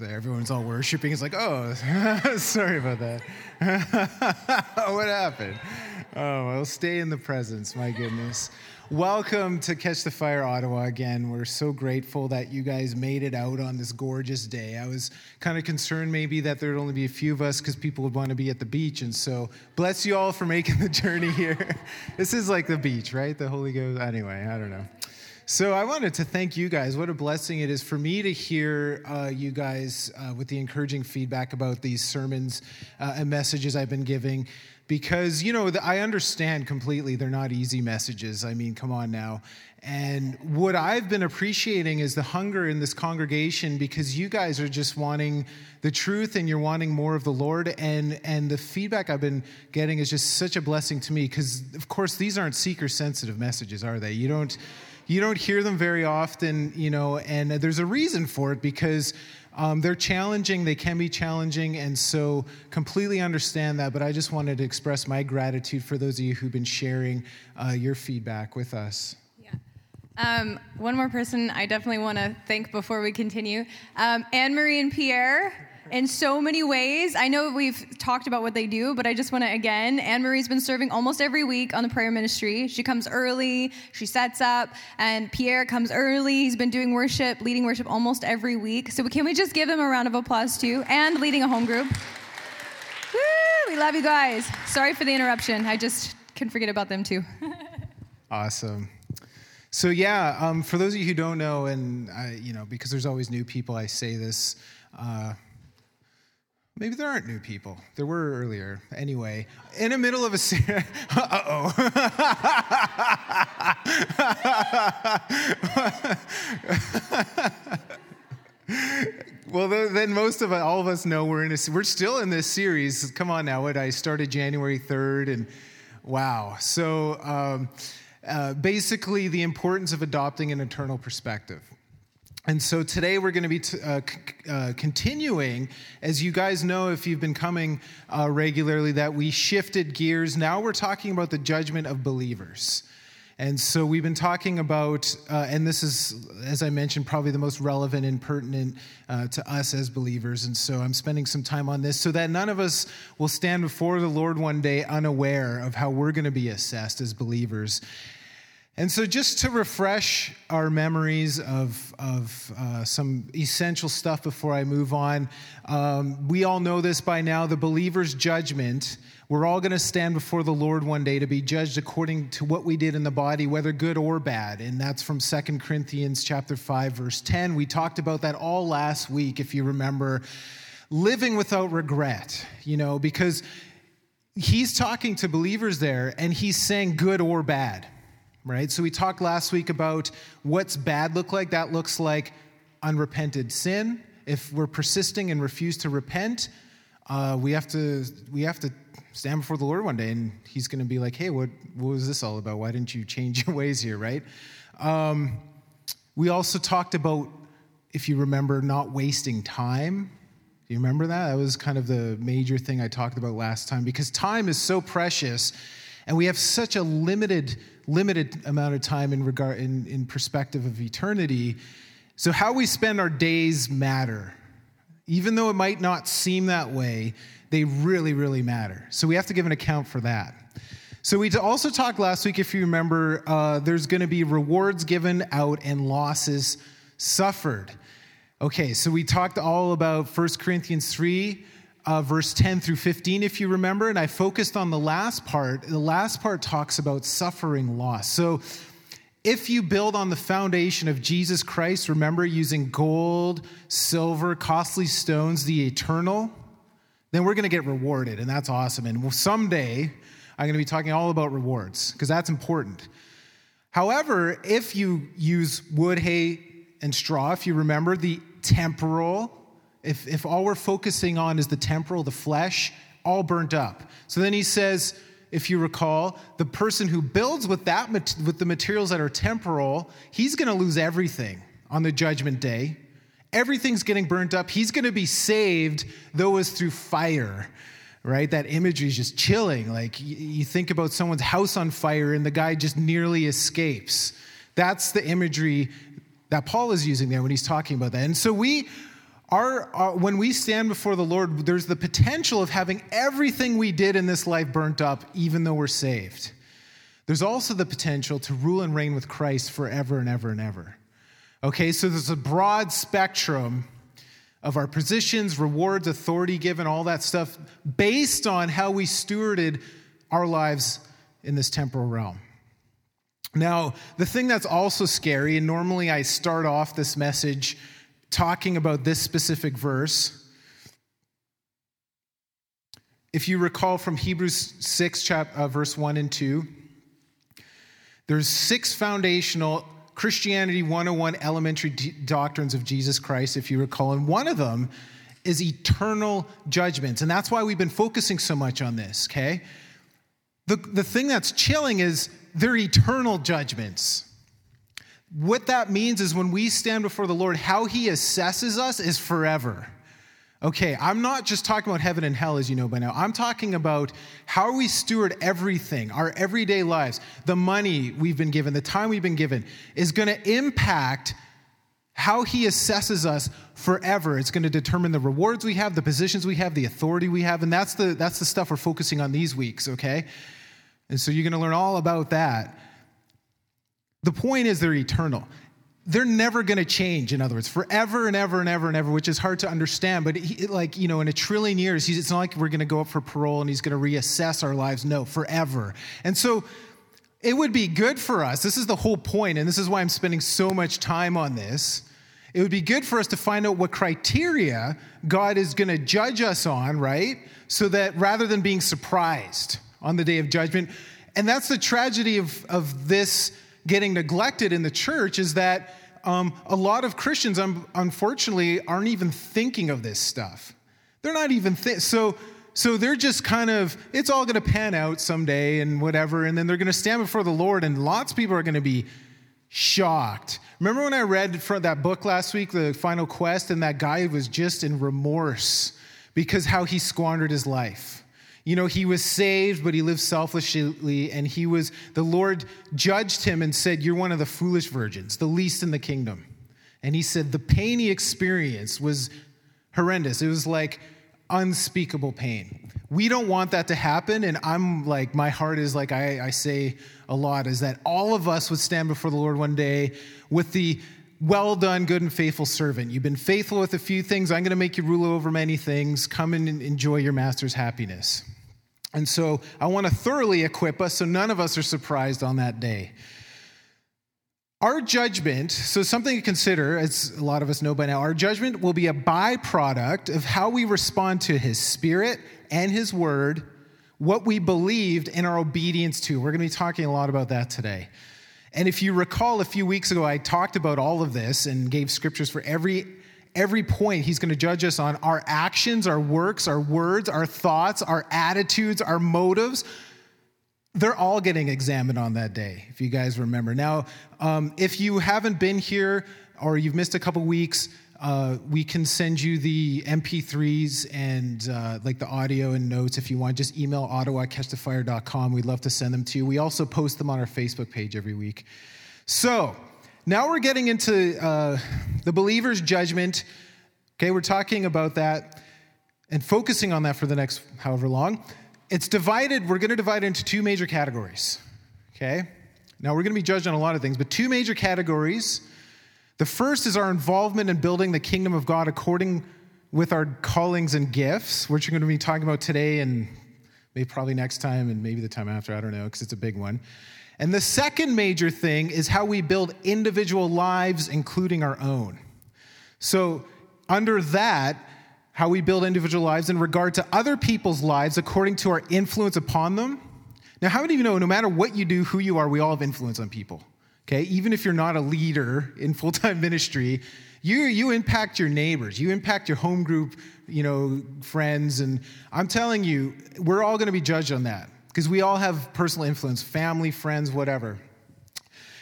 Everyone's all worshiping. It's like, oh, sorry about that. what happened? Oh, well, stay in the presence, my goodness. Welcome to Catch the Fire Ottawa again. We're so grateful that you guys made it out on this gorgeous day. I was kind of concerned maybe that there'd only be a few of us because people would want to be at the beach. And so, bless you all for making the journey here. this is like the beach, right? The Holy Ghost. Anyway, I don't know. So I wanted to thank you guys. What a blessing it is for me to hear uh, you guys uh, with the encouraging feedback about these sermons uh, and messages I've been giving. Because, you know, I understand completely they're not easy messages. I mean, come on now. And what I've been appreciating is the hunger in this congregation because you guys are just wanting the truth and you're wanting more of the Lord. And, and the feedback I've been getting is just such a blessing to me because, of course, these aren't seeker sensitive messages, are they? You don't you don't hear them very often, you know, and there's a reason for it because um, they're challenging, they can be challenging, and so completely understand that. But I just wanted to express my gratitude for those of you who've been sharing uh, your feedback with us. Um, one more person I definitely want to thank before we continue um, Anne Marie and Pierre in so many ways. I know we've talked about what they do, but I just want to again, Anne Marie's been serving almost every week on the prayer ministry. She comes early, she sets up, and Pierre comes early. He's been doing worship, leading worship almost every week. So can we just give him a round of applause too? And leading a home group. Woo, we love you guys. Sorry for the interruption. I just can't forget about them too. awesome. So yeah, um, for those of you who don't know, and I, you know, because there's always new people, I say this. Uh, Maybe there aren't new people. There were earlier. Anyway, in the middle of a series. uh oh. well, then most of all of us know we're in a, we're still in this series. Come on now, what I started January third, and wow. So um, uh, basically, the importance of adopting an eternal perspective. And so today we're going to be t- uh, c- uh, continuing. As you guys know, if you've been coming uh, regularly, that we shifted gears. Now we're talking about the judgment of believers. And so we've been talking about, uh, and this is, as I mentioned, probably the most relevant and pertinent uh, to us as believers. And so I'm spending some time on this so that none of us will stand before the Lord one day unaware of how we're going to be assessed as believers. And so, just to refresh our memories of, of uh, some essential stuff before I move on, um, we all know this by now the believer's judgment. We're all going to stand before the Lord one day to be judged according to what we did in the body, whether good or bad. And that's from Second Corinthians chapter 5, verse 10. We talked about that all last week, if you remember. Living without regret, you know, because he's talking to believers there and he's saying good or bad right? So we talked last week about what's bad look like. That looks like unrepented sin. If we're persisting and refuse to repent, uh, we have to we have to stand before the Lord one day, and He's going to be like, "Hey, what what was this all about? Why didn't you change your ways here?" Right? Um, we also talked about, if you remember, not wasting time. Do you remember that? That was kind of the major thing I talked about last time because time is so precious, and we have such a limited limited amount of time in regard in, in perspective of eternity. So how we spend our days matter. Even though it might not seem that way, they really, really matter. So we have to give an account for that. So we also talked last week, if you remember, uh, there's going to be rewards given out and losses suffered. Okay, so we talked all about 1 Corinthians 3, uh, verse 10 through 15, if you remember, and I focused on the last part. The last part talks about suffering loss. So, if you build on the foundation of Jesus Christ, remember using gold, silver, costly stones, the eternal, then we're going to get rewarded, and that's awesome. And someday, I'm going to be talking all about rewards because that's important. However, if you use wood, hay, and straw, if you remember the temporal, if, if all we're focusing on is the temporal, the flesh, all burnt up. So then he says, if you recall, the person who builds with that with the materials that are temporal, he's going to lose everything on the judgment day. Everything's getting burnt up. He's going to be saved, though it's through fire. Right? That imagery is just chilling. Like you think about someone's house on fire and the guy just nearly escapes. That's the imagery that Paul is using there when he's talking about that. And so we our, our, when we stand before the Lord, there's the potential of having everything we did in this life burnt up, even though we're saved. There's also the potential to rule and reign with Christ forever and ever and ever. Okay, so there's a broad spectrum of our positions, rewards, authority given, all that stuff, based on how we stewarded our lives in this temporal realm. Now, the thing that's also scary, and normally I start off this message talking about this specific verse. If you recall from Hebrews 6, chap, uh, verse 1 and 2, there's six foundational Christianity 101 elementary d- doctrines of Jesus Christ, if you recall, and one of them is eternal judgments. And that's why we've been focusing so much on this, okay? The, the thing that's chilling is they're eternal judgments. What that means is when we stand before the Lord, how he assesses us is forever. Okay, I'm not just talking about heaven and hell, as you know by now. I'm talking about how we steward everything, our everyday lives, the money we've been given, the time we've been given, is going to impact how he assesses us forever. It's going to determine the rewards we have, the positions we have, the authority we have, and that's the, that's the stuff we're focusing on these weeks, okay? And so you're going to learn all about that. The point is, they're eternal. They're never going to change, in other words, forever and ever and ever and ever, which is hard to understand. But, he, like, you know, in a trillion years, it's not like we're going to go up for parole and he's going to reassess our lives. No, forever. And so it would be good for us. This is the whole point, and this is why I'm spending so much time on this. It would be good for us to find out what criteria God is going to judge us on, right? So that rather than being surprised on the day of judgment, and that's the tragedy of, of this getting neglected in the church is that um, a lot of Christians, um, unfortunately, aren't even thinking of this stuff. They're not even th- so. So they're just kind of, it's all going to pan out someday and whatever, and then they're going to stand before the Lord, and lots of people are going to be shocked. Remember when I read from that book last week, The Final Quest, and that guy was just in remorse because how he squandered his life. You know, he was saved, but he lived selfishly, and he was, the Lord judged him and said, You're one of the foolish virgins, the least in the kingdom. And he said, The pain he experienced was horrendous. It was like unspeakable pain. We don't want that to happen, and I'm like, my heart is like I, I say a lot, is that all of us would stand before the Lord one day with the well done, good and faithful servant. You've been faithful with a few things. I'm going to make you rule over many things. Come and enjoy your master's happiness. And so I want to thoroughly equip us so none of us are surprised on that day. Our judgment, so something to consider, as a lot of us know by now, our judgment will be a byproduct of how we respond to his spirit and his word, what we believed, and our obedience to. We're going to be talking a lot about that today. And if you recall, a few weeks ago, I talked about all of this and gave scriptures for every every point he's going to judge us on our actions, our works, our words, our thoughts, our attitudes, our motives. They're all getting examined on that day, if you guys remember. Now, um, if you haven't been here or you've missed a couple weeks, uh, we can send you the MP3s and uh, like the audio and notes if you want. Just email ottawa catchthefire.com. We'd love to send them to you. We also post them on our Facebook page every week. So, now we're getting into uh, the believer's judgment. Okay, we're talking about that and focusing on that for the next however long. It's divided, we're going to divide it into two major categories. Okay? Now we're going to be judged on a lot of things, but two major categories. The first is our involvement in building the kingdom of God according with our callings and gifts, which we're going to be talking about today and maybe probably next time and maybe the time after, I don't know, because it's a big one. And the second major thing is how we build individual lives, including our own. So, under that, how we build individual lives in regard to other people's lives according to our influence upon them. Now, how many of you know no matter what you do, who you are, we all have influence on people? Okay, even if you're not a leader in full time ministry, you, you impact your neighbors, you impact your home group, you know, friends. And I'm telling you, we're all going to be judged on that because we all have personal influence, family, friends, whatever.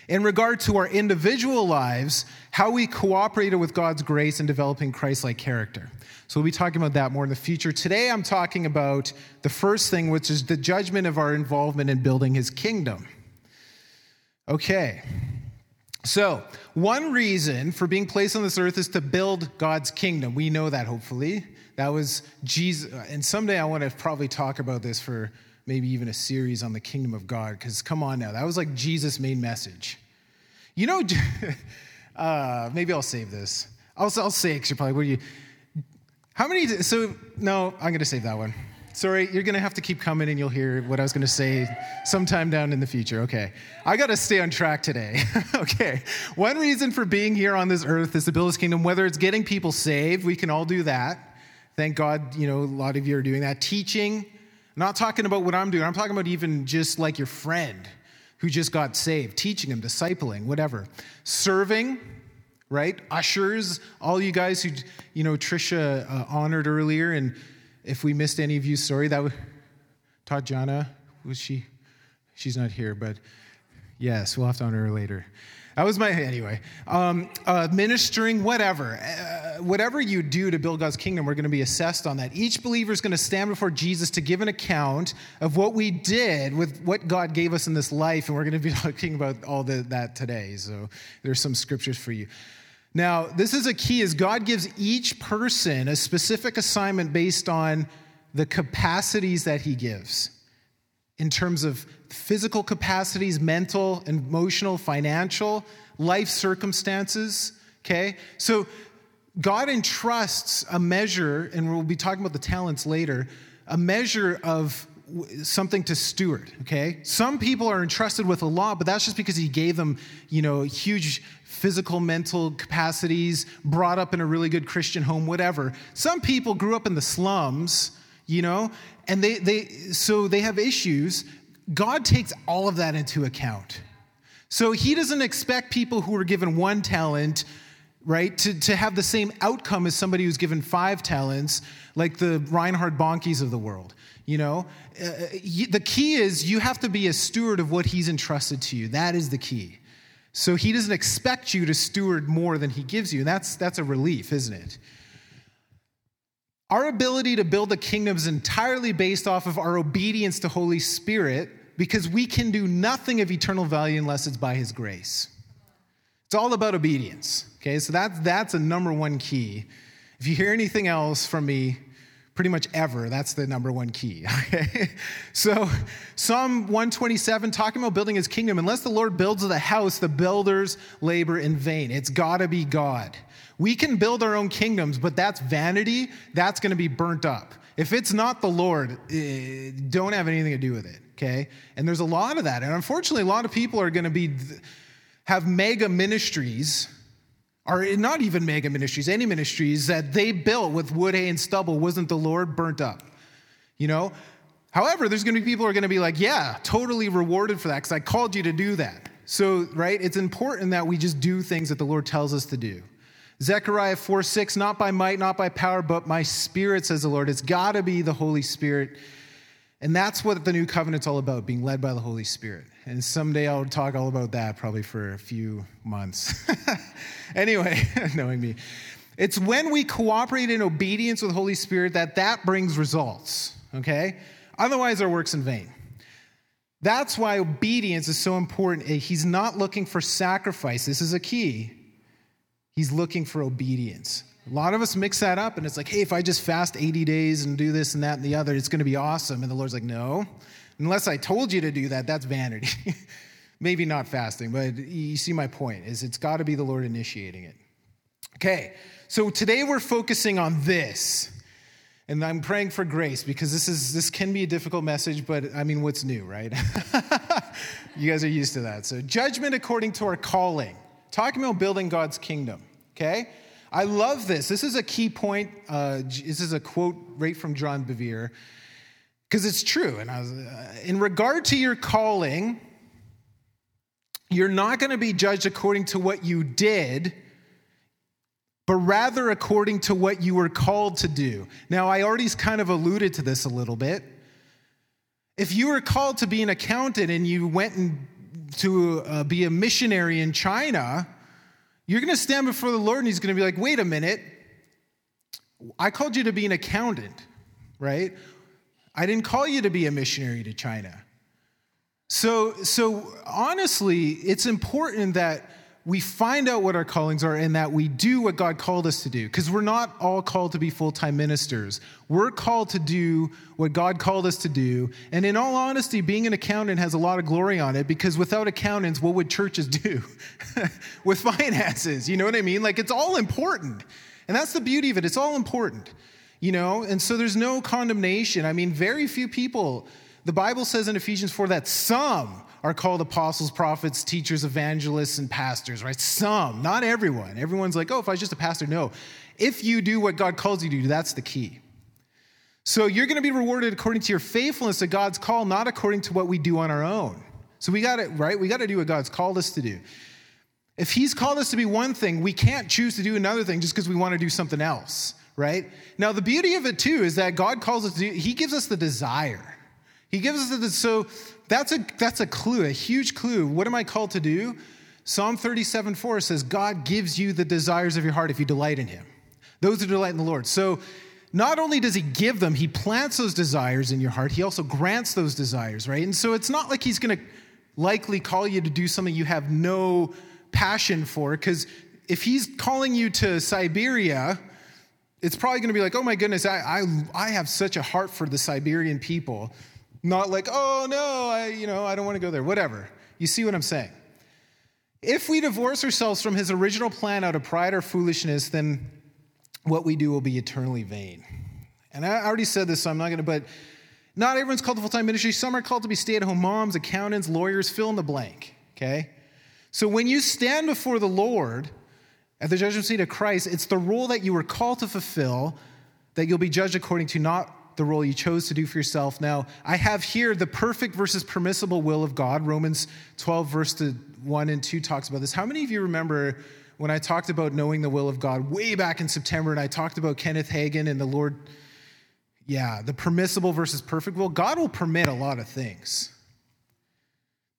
In regard to our individual lives, how we cooperated with God's grace in developing Christ like character. So we'll be talking about that more in the future. Today, I'm talking about the first thing, which is the judgment of our involvement in building his kingdom. Okay. So, one reason for being placed on this earth is to build God's kingdom. We know that, hopefully. That was Jesus. And someday I want to probably talk about this for maybe even a series on the kingdom of God, because come on now, that was like Jesus' main message. You know, uh, maybe I'll save this. I'll, I'll say it, you're probably, what you, how many, so, no, I'm going to save that one. Sorry, you're going to have to keep coming and you'll hear what I was going to say sometime down in the future. Okay. I got to stay on track today. okay. One reason for being here on this earth is to build his kingdom, whether it's getting people saved, we can all do that. Thank God, you know, a lot of you are doing that. Teaching, not talking about what I'm doing, I'm talking about even just like your friend who just got saved, teaching them, discipling, whatever. Serving, right? Ushers, all you guys who, you know, Trisha uh, honored earlier and if we missed any of you, sorry. That was Tatjana. Was she? She's not here, but yes, we'll have to honor her later. That was my anyway. Um, uh, ministering, whatever, uh, whatever you do to build God's kingdom, we're going to be assessed on that. Each believer is going to stand before Jesus to give an account of what we did with what God gave us in this life, and we're going to be talking about all the, that today. So there's some scriptures for you. Now, this is a key is God gives each person a specific assignment based on the capacities that he gives in terms of physical capacities, mental, emotional, financial, life circumstances, okay? So God entrusts a measure and we'll be talking about the talents later, a measure of something to steward okay some people are entrusted with a lot but that's just because he gave them you know huge physical, mental capacities, brought up in a really good Christian home, whatever. Some people grew up in the slums, you know, and they, they so they have issues. God takes all of that into account. So he doesn't expect people who are given one talent, right, to, to have the same outcome as somebody who's given five talents, like the Reinhard Bonnke's of the world. You know, uh, the key is you have to be a steward of what he's entrusted to you. That is the key. So he doesn't expect you to steward more than he gives you. And that's, that's a relief, isn't it? Our ability to build the kingdom is entirely based off of our obedience to Holy Spirit because we can do nothing of eternal value unless it's by his grace. It's all about obedience. Okay, so that's, that's a number one key. If you hear anything else from me, pretty much ever. That's the number one key. Okay? So, Psalm 127, talking about building his kingdom, unless the Lord builds the house, the builders labor in vain. It's got to be God. We can build our own kingdoms, but that's vanity. That's going to be burnt up. If it's not the Lord, eh, don't have anything to do with it. Okay? And there's a lot of that. And unfortunately, a lot of people are going to be have mega ministries or not even mega ministries, any ministries that they built with wood, hay, and stubble wasn't the Lord burnt up. You know? However, there's gonna be people who are gonna be like, yeah, totally rewarded for that because I called you to do that. So, right, it's important that we just do things that the Lord tells us to do. Zechariah 4 6, not by might, not by power, but my spirit, says the Lord. It's gotta be the Holy Spirit. And that's what the new covenant's all about, being led by the Holy Spirit. And someday I'll talk all about that, probably for a few months. anyway, knowing me. It's when we cooperate in obedience with the Holy Spirit that that brings results, okay? Otherwise, our work's in vain. That's why obedience is so important. He's not looking for sacrifice. This is a key. He's looking for obedience. A lot of us mix that up and it's like, hey, if I just fast 80 days and do this and that and the other, it's going to be awesome. And the Lord's like, no, unless I told you to do that, that's vanity. Maybe not fasting, but you see my point is it's got to be the Lord initiating it. Okay, so today we're focusing on this. And I'm praying for grace because this is this can be a difficult message, but I mean, what's new, right? you guys are used to that. So, judgment according to our calling. Talking about building God's kingdom. Okay, I love this. This is a key point. Uh, this is a quote right from John Bevere because it's true. And was, uh, in regard to your calling, you're not going to be judged according to what you did, but rather according to what you were called to do. Now, I already kind of alluded to this a little bit. If you were called to be an accountant and you went and to uh, be a missionary in China, you're going to stand before the Lord and He's going to be like, wait a minute, I called you to be an accountant, right? I didn't call you to be a missionary to China. So, so honestly, it's important that we find out what our callings are and that we do what God called us to do. Because we're not all called to be full time ministers. We're called to do what God called us to do. And in all honesty, being an accountant has a lot of glory on it because without accountants, what would churches do with finances? You know what I mean? Like it's all important. And that's the beauty of it. It's all important, you know? And so there's no condemnation. I mean, very few people, the Bible says in Ephesians 4 that some, are called apostles, prophets, teachers, evangelists, and pastors, right? Some, not everyone. Everyone's like, oh, if I was just a pastor, no. If you do what God calls you to do, that's the key. So you're going to be rewarded according to your faithfulness to God's call, not according to what we do on our own. So we got it, right? We got to do what God's called us to do. If He's called us to be one thing, we can't choose to do another thing just because we want to do something else, right? Now, the beauty of it too is that God calls us to do, He gives us the desire. He gives us the, so that's a, that's a clue, a huge clue. What am I called to do? Psalm 37 4 says, God gives you the desires of your heart if you delight in him. Those who delight in the Lord. So not only does he give them, he plants those desires in your heart, he also grants those desires, right? And so it's not like he's going to likely call you to do something you have no passion for, because if he's calling you to Siberia, it's probably going to be like, oh my goodness, I, I, I have such a heart for the Siberian people. Not like, oh no, I, you know, I don't want to go there, whatever. You see what I'm saying? If we divorce ourselves from his original plan out of pride or foolishness, then what we do will be eternally vain. And I already said this, so I'm not going to, but not everyone's called to full time ministry. Some are called to be stay at home moms, accountants, lawyers, fill in the blank, okay? So when you stand before the Lord at the judgment seat of Christ, it's the role that you were called to fulfill that you'll be judged according to, not the role you chose to do for yourself. Now, I have here the perfect versus permissible will of God. Romans 12, verse 1 and 2 talks about this. How many of you remember when I talked about knowing the will of God way back in September and I talked about Kenneth Hagin and the Lord? Yeah, the permissible versus perfect will. God will permit a lot of things.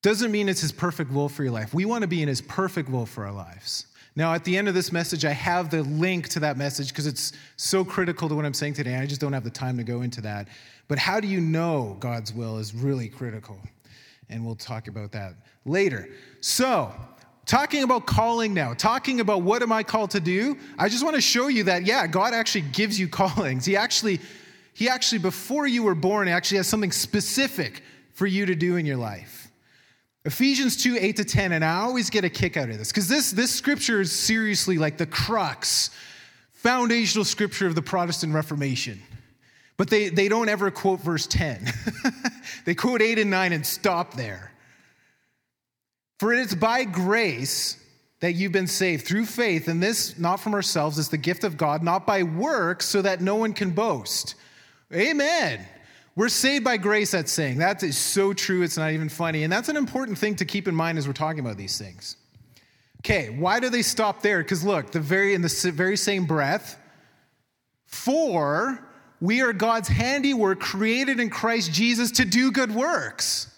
Doesn't mean it's his perfect will for your life. We want to be in his perfect will for our lives. Now, at the end of this message, I have the link to that message because it's so critical to what I'm saying today. I just don't have the time to go into that. But how do you know God's will is really critical? And we'll talk about that later. So, talking about calling now, talking about what am I called to do, I just want to show you that, yeah, God actually gives you callings. He actually, He actually, before you were born, he actually has something specific for you to do in your life. Ephesians 2 8 to 10, and I always get a kick out of this because this, this scripture is seriously like the crux, foundational scripture of the Protestant Reformation. But they, they don't ever quote verse 10. they quote 8 and 9 and stop there. For it is by grace that you've been saved through faith, and this not from ourselves, is the gift of God, not by works, so that no one can boast. Amen. We're saved by grace, that's saying. That is so true, it's not even funny. And that's an important thing to keep in mind as we're talking about these things. Okay, why do they stop there? Because look, the very in the very same breath, for we are God's handiwork created in Christ Jesus to do good works,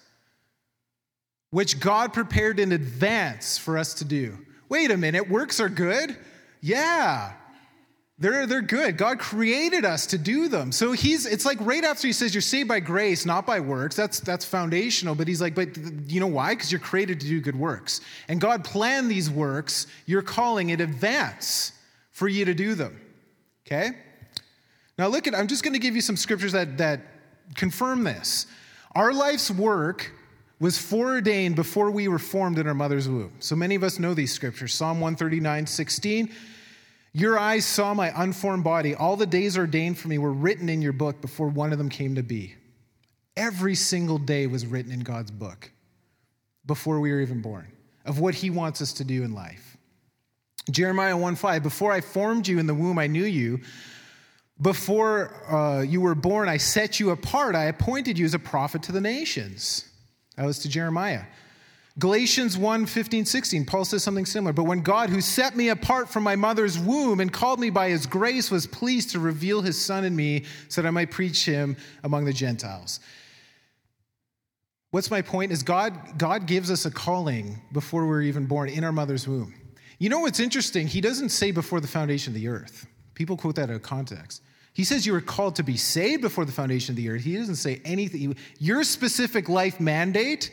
which God prepared in advance for us to do. Wait a minute, works are good? Yeah. They're, they're good. God created us to do them. So he's, it's like right after he says you're saved by grace, not by works. That's, that's foundational. But he's like, but you know why? Because you're created to do good works. And God planned these works, you're calling in advance for you to do them. Okay? Now look at, I'm just going to give you some scriptures that, that confirm this. Our life's work was foreordained before we were formed in our mother's womb. So many of us know these scriptures. Psalm 139, 16. Your eyes saw my unformed body. All the days ordained for me were written in your book before one of them came to be. Every single day was written in God's book before we were even born of what he wants us to do in life. Jeremiah 1 5, before I formed you in the womb, I knew you. Before uh, you were born, I set you apart. I appointed you as a prophet to the nations. That was to Jeremiah. Galatians 1 15, 16, Paul says something similar. But when God, who set me apart from my mother's womb and called me by his grace, was pleased to reveal his son in me so that I might preach him among the Gentiles. What's my point is God, God gives us a calling before we're even born in our mother's womb. You know what's interesting? He doesn't say before the foundation of the earth. People quote that out of context. He says you were called to be saved before the foundation of the earth. He doesn't say anything. Your specific life mandate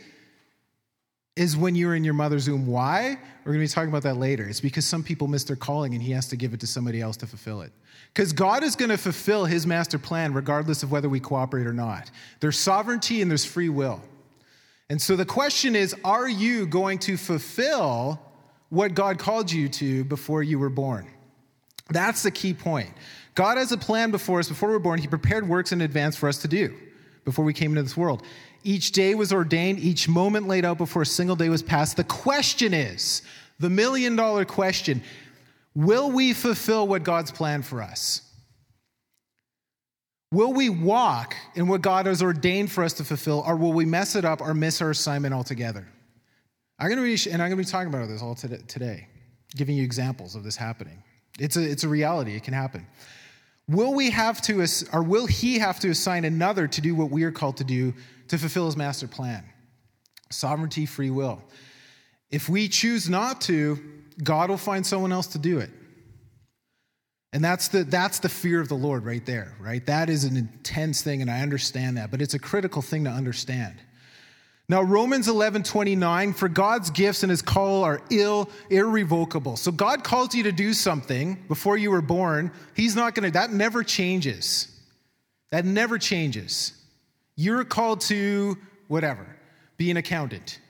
is when you were in your mother's womb. Why? We're going to be talking about that later. It's because some people miss their calling and he has to give it to somebody else to fulfill it. Because God is going to fulfill his master plan regardless of whether we cooperate or not. There's sovereignty and there's free will. And so the question is are you going to fulfill what God called you to before you were born? That's the key point. God has a plan before us before we're born. He prepared works in advance for us to do before we came into this world. Each day was ordained, each moment laid out before a single day was passed. The question is the million dollar question will we fulfill what God's planned for us? Will we walk in what God has ordained for us to fulfill, or will we mess it up or miss our assignment altogether? I'm going to be, and I'm going to be talking about this all today, giving you examples of this happening. It's a, it's a reality, it can happen. Will we have to, or will he have to assign another to do what we are called to do to fulfill his master plan? Sovereignty, free will. If we choose not to, God will find someone else to do it. And that's the, that's the fear of the Lord right there, right? That is an intense thing, and I understand that, but it's a critical thing to understand. Now, Romans 11, 29, for God's gifts and his call are ill, irrevocable. So God calls you to do something before you were born. He's not going to, that never changes. That never changes. You're called to whatever, be an accountant.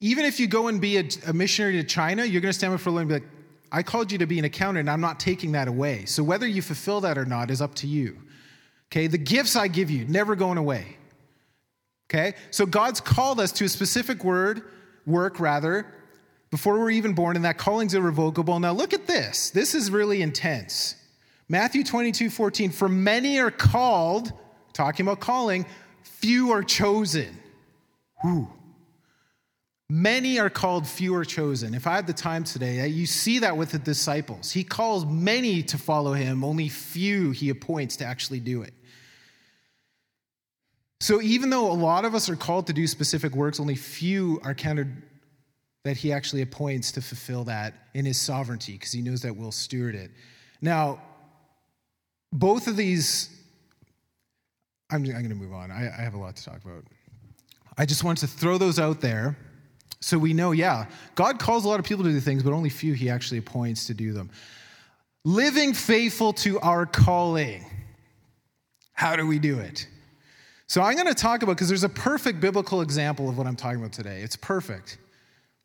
Even if you go and be a, a missionary to China, you're going to stand before the Lord and be like, I called you to be an accountant, I'm not taking that away. So whether you fulfill that or not is up to you. Okay, the gifts I give you, never going away. Okay? So God's called us to a specific word, work rather, before we're even born, and that calling's irrevocable. Now look at this. This is really intense. Matthew 22, 14. For many are called, talking about calling, few are chosen. Whew. Many are called, few are chosen. If I had the time today, you see that with the disciples. He calls many to follow him, only few he appoints to actually do it. So even though a lot of us are called to do specific works, only few are counted that he actually appoints to fulfill that in his sovereignty because he knows that we'll steward it. Now, both of these, I'm, I'm going to move on. I, I have a lot to talk about. I just wanted to throw those out there so we know, yeah, God calls a lot of people to do things, but only few he actually appoints to do them. Living faithful to our calling. How do we do it? So I'm going to talk about, because there's a perfect biblical example of what I'm talking about today. It's perfect.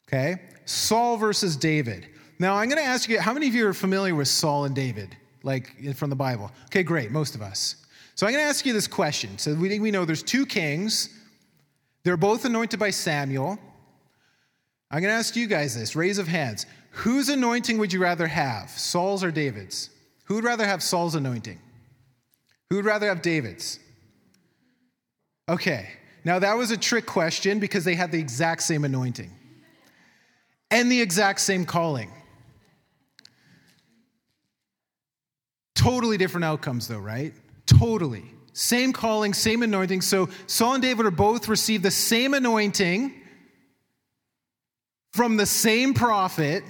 Okay? Saul versus David. Now I'm going to ask you, how many of you are familiar with Saul and David, like from the Bible? Okay, great, most of us. So I'm going to ask you this question. So we, we know there's two kings, they're both anointed by Samuel. I'm going to ask you guys this raise of hands. Whose anointing would you rather have, Saul's or David's? Who would rather have Saul's anointing? Who would rather have David's? Okay, now that was a trick question because they had the exact same anointing and the exact same calling. Totally different outcomes, though, right? Totally. Same calling, same anointing. So Saul and David are both received the same anointing from the same prophet,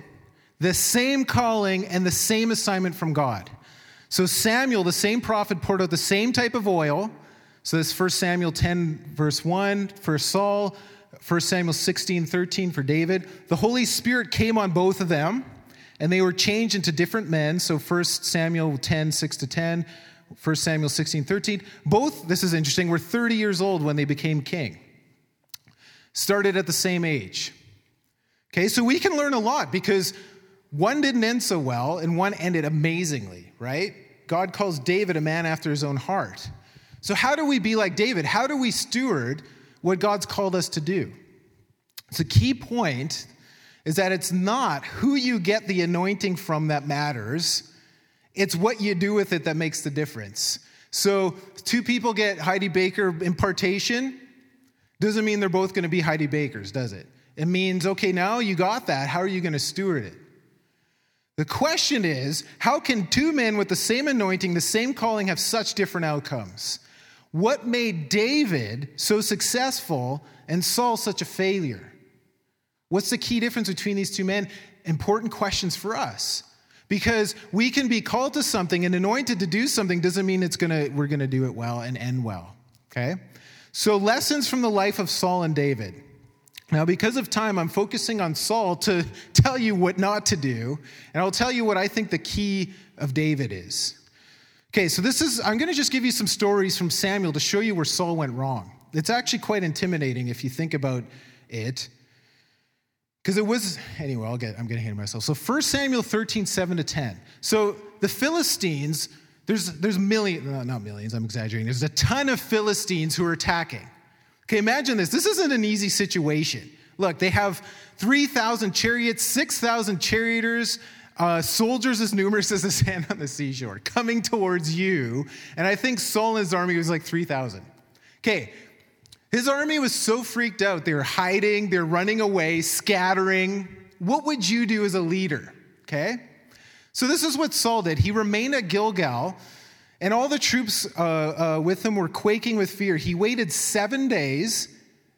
the same calling, and the same assignment from God. So Samuel, the same prophet, poured out the same type of oil so this 1 Samuel 10, verse 1 for Saul, 1 Samuel 16, 13 for David. The Holy Spirit came on both of them, and they were changed into different men. So 1 Samuel 10, 6 to 10, 1 Samuel 16, 13. Both, this is interesting, were 30 years old when they became king. Started at the same age. Okay, so we can learn a lot because one didn't end so well and one ended amazingly, right? God calls David a man after his own heart. So, how do we be like David? How do we steward what God's called us to do? So, key point is that it's not who you get the anointing from that matters, it's what you do with it that makes the difference. So, two people get Heidi Baker impartation, doesn't mean they're both going to be Heidi Bakers, does it? It means, okay, now you got that. How are you going to steward it? The question is, how can two men with the same anointing, the same calling, have such different outcomes? What made David so successful and Saul such a failure? What's the key difference between these two men? Important questions for us. Because we can be called to something and anointed to do something doesn't mean it's gonna, we're going to do it well and end well. Okay? So, lessons from the life of Saul and David. Now, because of time, I'm focusing on Saul to tell you what not to do, and I'll tell you what I think the key of David is. Okay, so this is, I'm going to just give you some stories from Samuel to show you where Saul went wrong. It's actually quite intimidating if you think about it. Because it was, anyway, I'll get, I'm getting ahead of myself. So 1 Samuel 13, 7 to 10. So the Philistines, there's, there's millions, no, not millions, I'm exaggerating. There's a ton of Philistines who are attacking. Okay, imagine this. This isn't an easy situation. Look, they have 3,000 chariots, 6,000 charioteers, uh, soldiers as numerous as the sand on the seashore coming towards you. And I think Saul and his army was like 3,000. Okay, his army was so freaked out. They were hiding, they're running away, scattering. What would you do as a leader? Okay? So this is what Saul did. He remained at Gilgal and all the troops uh, uh, with him were quaking with fear. He waited seven days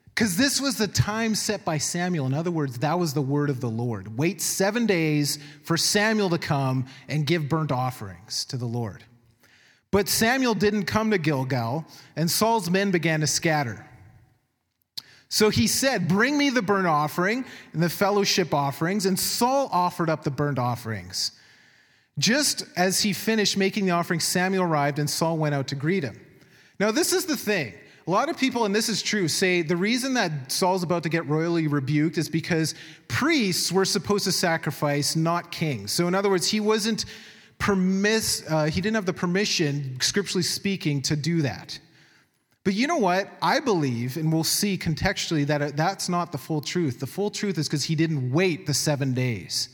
because this was the time set by Samuel. In other words, that was the word of the Lord. Wait seven days for Samuel to come and give burnt offerings to the Lord. But Samuel didn't come to Gilgal, and Saul's men began to scatter. So he said, Bring me the burnt offering and the fellowship offerings. And Saul offered up the burnt offerings. Just as he finished making the offering, Samuel arrived and Saul went out to greet him. Now, this is the thing. A lot of people, and this is true, say the reason that Saul's about to get royally rebuked is because priests were supposed to sacrifice, not kings. So, in other words, he wasn't permiss, uh, he didn't have the permission, scripturally speaking, to do that. But you know what? I believe, and we'll see contextually, that that's not the full truth. The full truth is because he didn't wait the seven days.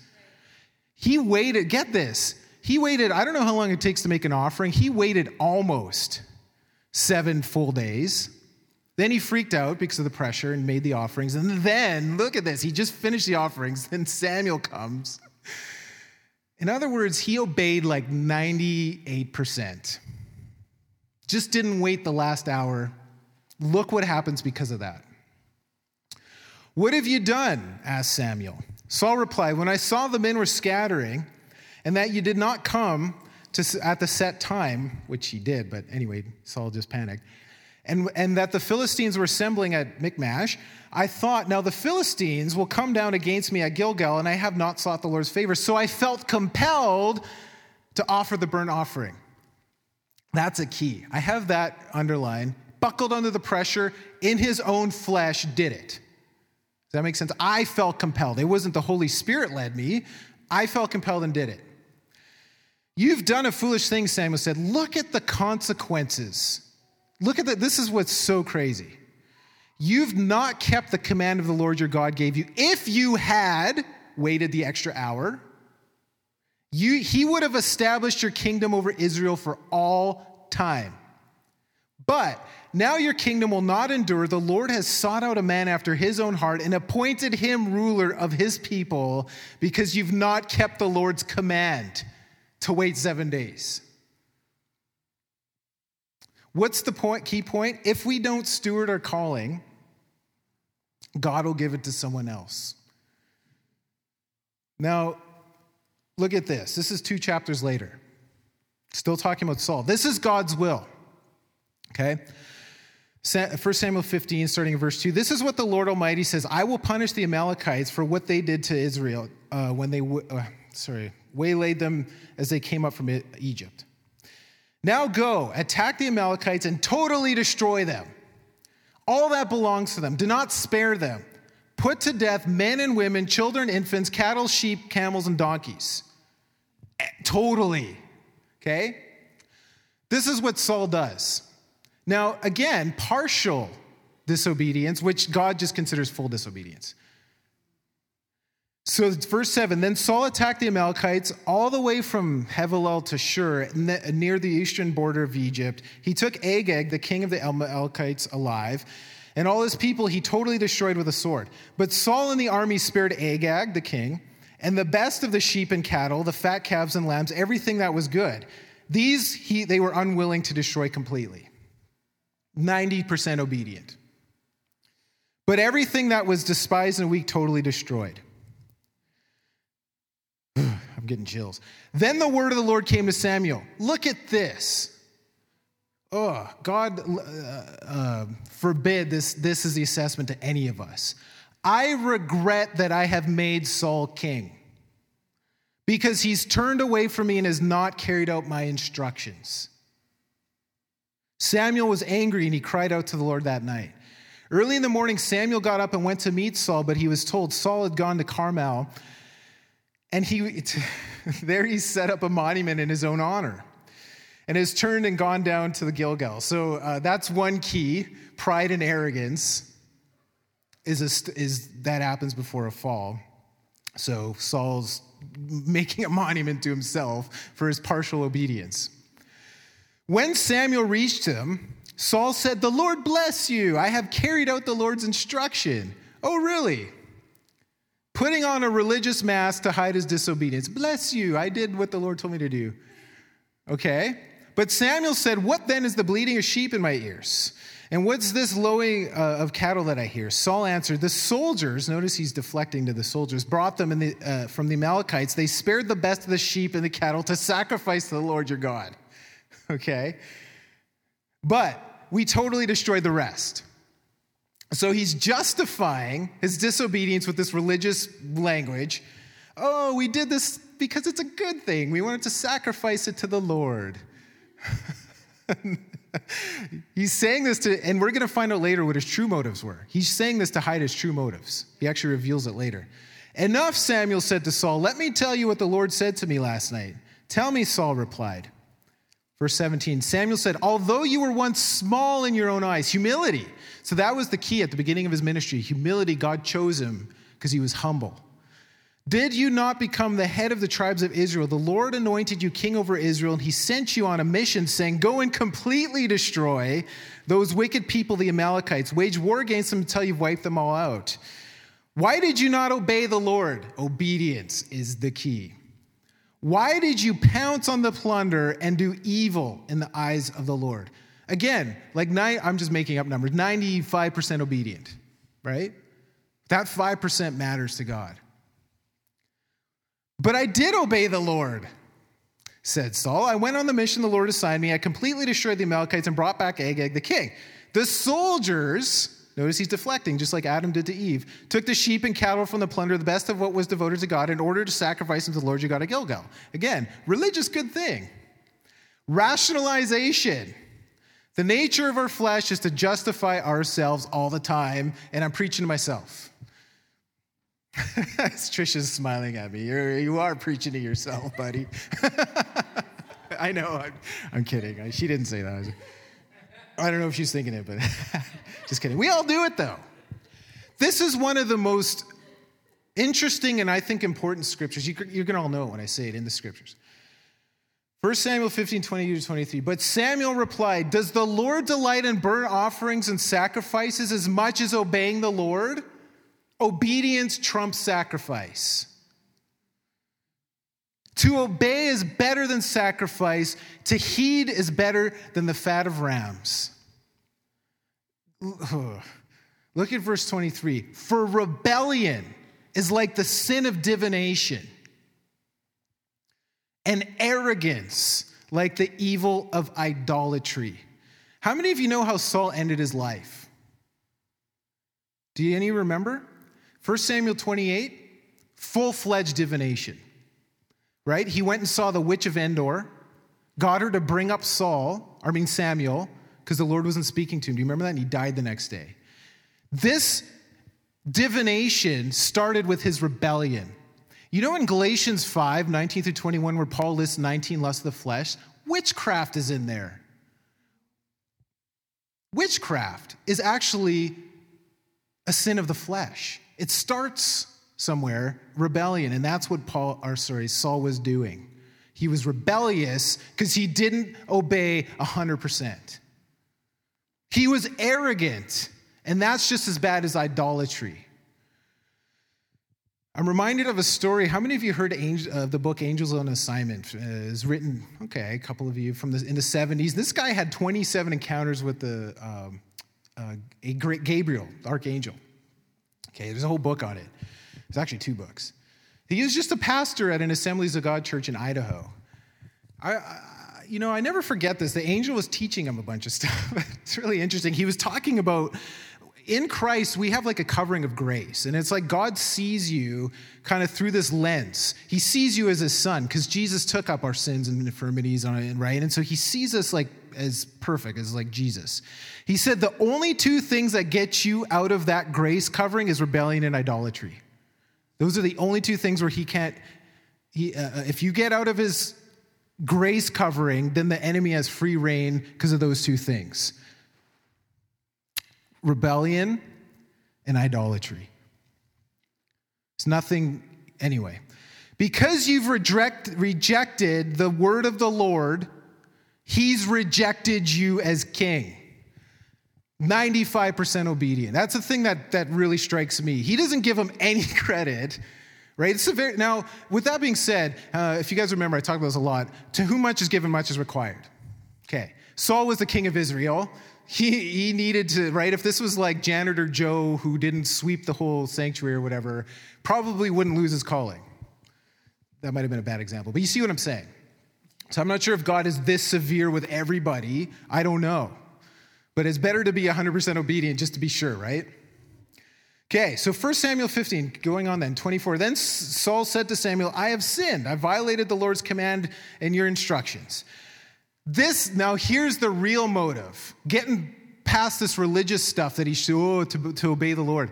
He waited, get this, he waited, I don't know how long it takes to make an offering. He waited almost seven full days. Then he freaked out because of the pressure and made the offerings. And then, look at this, he just finished the offerings. Then Samuel comes. In other words, he obeyed like 98%. Just didn't wait the last hour. Look what happens because of that. What have you done? asked Samuel. Saul replied, When I saw the men were scattering, and that you did not come to, at the set time, which he did, but anyway, Saul just panicked, and, and that the Philistines were assembling at Michmash, I thought, now the Philistines will come down against me at Gilgal, and I have not sought the Lord's favor. So I felt compelled to offer the burnt offering. That's a key. I have that underlined. Buckled under the pressure, in his own flesh, did it Does that make sense? I felt compelled. It wasn't the Holy Spirit led me. I felt compelled and did it. You've done a foolish thing, Samuel said. Look at the consequences. Look at that. This is what's so crazy. You've not kept the command of the Lord your God gave you. If you had waited the extra hour, you, he would have established your kingdom over Israel for all time. But now your kingdom will not endure. The Lord has sought out a man after his own heart and appointed him ruler of his people because you've not kept the Lord's command to wait seven days. What's the point, key point? If we don't steward our calling, God will give it to someone else. Now, look at this. This is two chapters later. Still talking about Saul. This is God's will. Okay? 1 Samuel 15, starting in verse 2. This is what the Lord Almighty says I will punish the Amalekites for what they did to Israel uh, when they, uh, sorry, waylaid them as they came up from Egypt. Now go, attack the Amalekites and totally destroy them. All that belongs to them. Do not spare them. Put to death men and women, children, infants, cattle, sheep, camels, and donkeys. Eh, totally. Okay? This is what Saul does. Now, again, partial disobedience, which God just considers full disobedience. So, verse 7 Then Saul attacked the Amalekites all the way from Havilah to Shur, near the eastern border of Egypt. He took Agag, the king of the Amalekites, alive, and all his people he totally destroyed with a sword. But Saul and the army spared Agag, the king, and the best of the sheep and cattle, the fat calves and lambs, everything that was good. These he, they were unwilling to destroy completely. 90% obedient. But everything that was despised and weak, totally destroyed. I'm getting chills. Then the word of the Lord came to Samuel. Look at this. Oh, God uh, uh, forbid this, this is the assessment to any of us. I regret that I have made Saul king because he's turned away from me and has not carried out my instructions. Samuel was angry and he cried out to the Lord that night. Early in the morning, Samuel got up and went to meet Saul, but he was told Saul had gone to Carmel, and he, there he set up a monument in his own honor and has turned and gone down to the Gilgal. So uh, that's one key pride and arrogance is, a, is that happens before a fall. So Saul's making a monument to himself for his partial obedience. When Samuel reached him, Saul said, The Lord bless you. I have carried out the Lord's instruction. Oh, really? Putting on a religious mask to hide his disobedience. Bless you. I did what the Lord told me to do. Okay? But Samuel said, What then is the bleating of sheep in my ears? And what's this lowing uh, of cattle that I hear? Saul answered, The soldiers, notice he's deflecting to the soldiers, brought them the, uh, from the Amalekites. They spared the best of the sheep and the cattle to sacrifice to the Lord your God. Okay? But we totally destroyed the rest. So he's justifying his disobedience with this religious language. Oh, we did this because it's a good thing. We wanted to sacrifice it to the Lord. He's saying this to, and we're going to find out later what his true motives were. He's saying this to hide his true motives. He actually reveals it later. Enough, Samuel said to Saul. Let me tell you what the Lord said to me last night. Tell me, Saul replied. Verse 17 Samuel said, Although you were once small in your own eyes, humility. So that was the key at the beginning of his ministry. Humility, God chose him because he was humble. Did you not become the head of the tribes of Israel? The Lord anointed you king over Israel, and he sent you on a mission saying, Go and completely destroy those wicked people, the Amalekites. Wage war against them until you've wiped them all out. Why did you not obey the Lord? Obedience is the key. Why did you pounce on the plunder and do evil in the eyes of the Lord? Again, like nine, I'm just making up numbers 95% obedient, right? That 5% matters to God. But I did obey the Lord, said Saul. I went on the mission the Lord assigned me. I completely destroyed the Amalekites and brought back Agag the king. The soldiers, notice he's deflecting, just like Adam did to Eve, took the sheep and cattle from the plunder, the best of what was devoted to God, in order to sacrifice them to the Lord your God at Gilgal. Again, religious good thing. Rationalization. The nature of our flesh is to justify ourselves all the time, and I'm preaching to myself. Trisha's smiling at me. You're, you are preaching to yourself, buddy. I know. I'm, I'm, kidding. She didn't say that. I don't know if she's thinking it, but just kidding. We all do it, though. This is one of the most interesting and I think important scriptures. You, you're going to all know it when I say it in the scriptures. 1 Samuel 15, 22 to 23. But Samuel replied, Does the Lord delight in burnt offerings and sacrifices as much as obeying the Lord? Obedience trumps sacrifice. To obey is better than sacrifice. To heed is better than the fat of rams. Look at verse 23. For rebellion is like the sin of divination, and arrogance like the evil of idolatry. How many of you know how Saul ended his life? Do any remember? 1 Samuel 28, full fledged divination, right? He went and saw the witch of Endor, got her to bring up Saul, I mean Samuel, because the Lord wasn't speaking to him. Do you remember that? And he died the next day. This divination started with his rebellion. You know in Galatians 5, 19 through 21, where Paul lists 19 lusts of the flesh, witchcraft is in there. Witchcraft is actually a sin of the flesh. It starts somewhere, rebellion, and that's what Paul, or sorry, Saul was doing. He was rebellious because he didn't obey 100%. He was arrogant, and that's just as bad as idolatry. I'm reminded of a story. How many of you heard of uh, the book Angels on Assignment? Uh, is written, okay, a couple of you from the, in the 70s. This guy had 27 encounters with the um, uh, a great Gabriel, archangel. Okay, there's a whole book on it. There's actually two books. He was just a pastor at an Assemblies of God church in Idaho. I, I, you know, I never forget this. The angel was teaching him a bunch of stuff. it's really interesting. He was talking about, in Christ, we have like a covering of grace. And it's like God sees you kind of through this lens. He sees you as his son because Jesus took up our sins and infirmities on it, right? And so he sees us like as perfect, as like Jesus. He said the only two things that get you out of that grace covering is rebellion and idolatry. Those are the only two things where he can't, he, uh, uh if you get out of his grace covering, then the enemy has free reign because of those two things rebellion and idolatry. It's nothing, anyway. Because you've reject, rejected the word of the Lord, he's rejected you as king. 95% obedient. That's the thing that, that really strikes me. He doesn't give him any credit, right? It's a very, now, with that being said, uh, if you guys remember, I talk about this a lot. To whom much is given, much is required. Okay. Saul was the king of Israel. He, he needed to, right? If this was like janitor Joe who didn't sweep the whole sanctuary or whatever, probably wouldn't lose his calling. That might have been a bad example, but you see what I'm saying. So I'm not sure if God is this severe with everybody. I don't know. But it's better to be 100% obedient just to be sure, right? Okay, so 1 Samuel 15, going on then, 24. Then Saul said to Samuel, I have sinned. I violated the Lord's command and your instructions. This, now here's the real motive getting past this religious stuff that he should, oh, to, to obey the Lord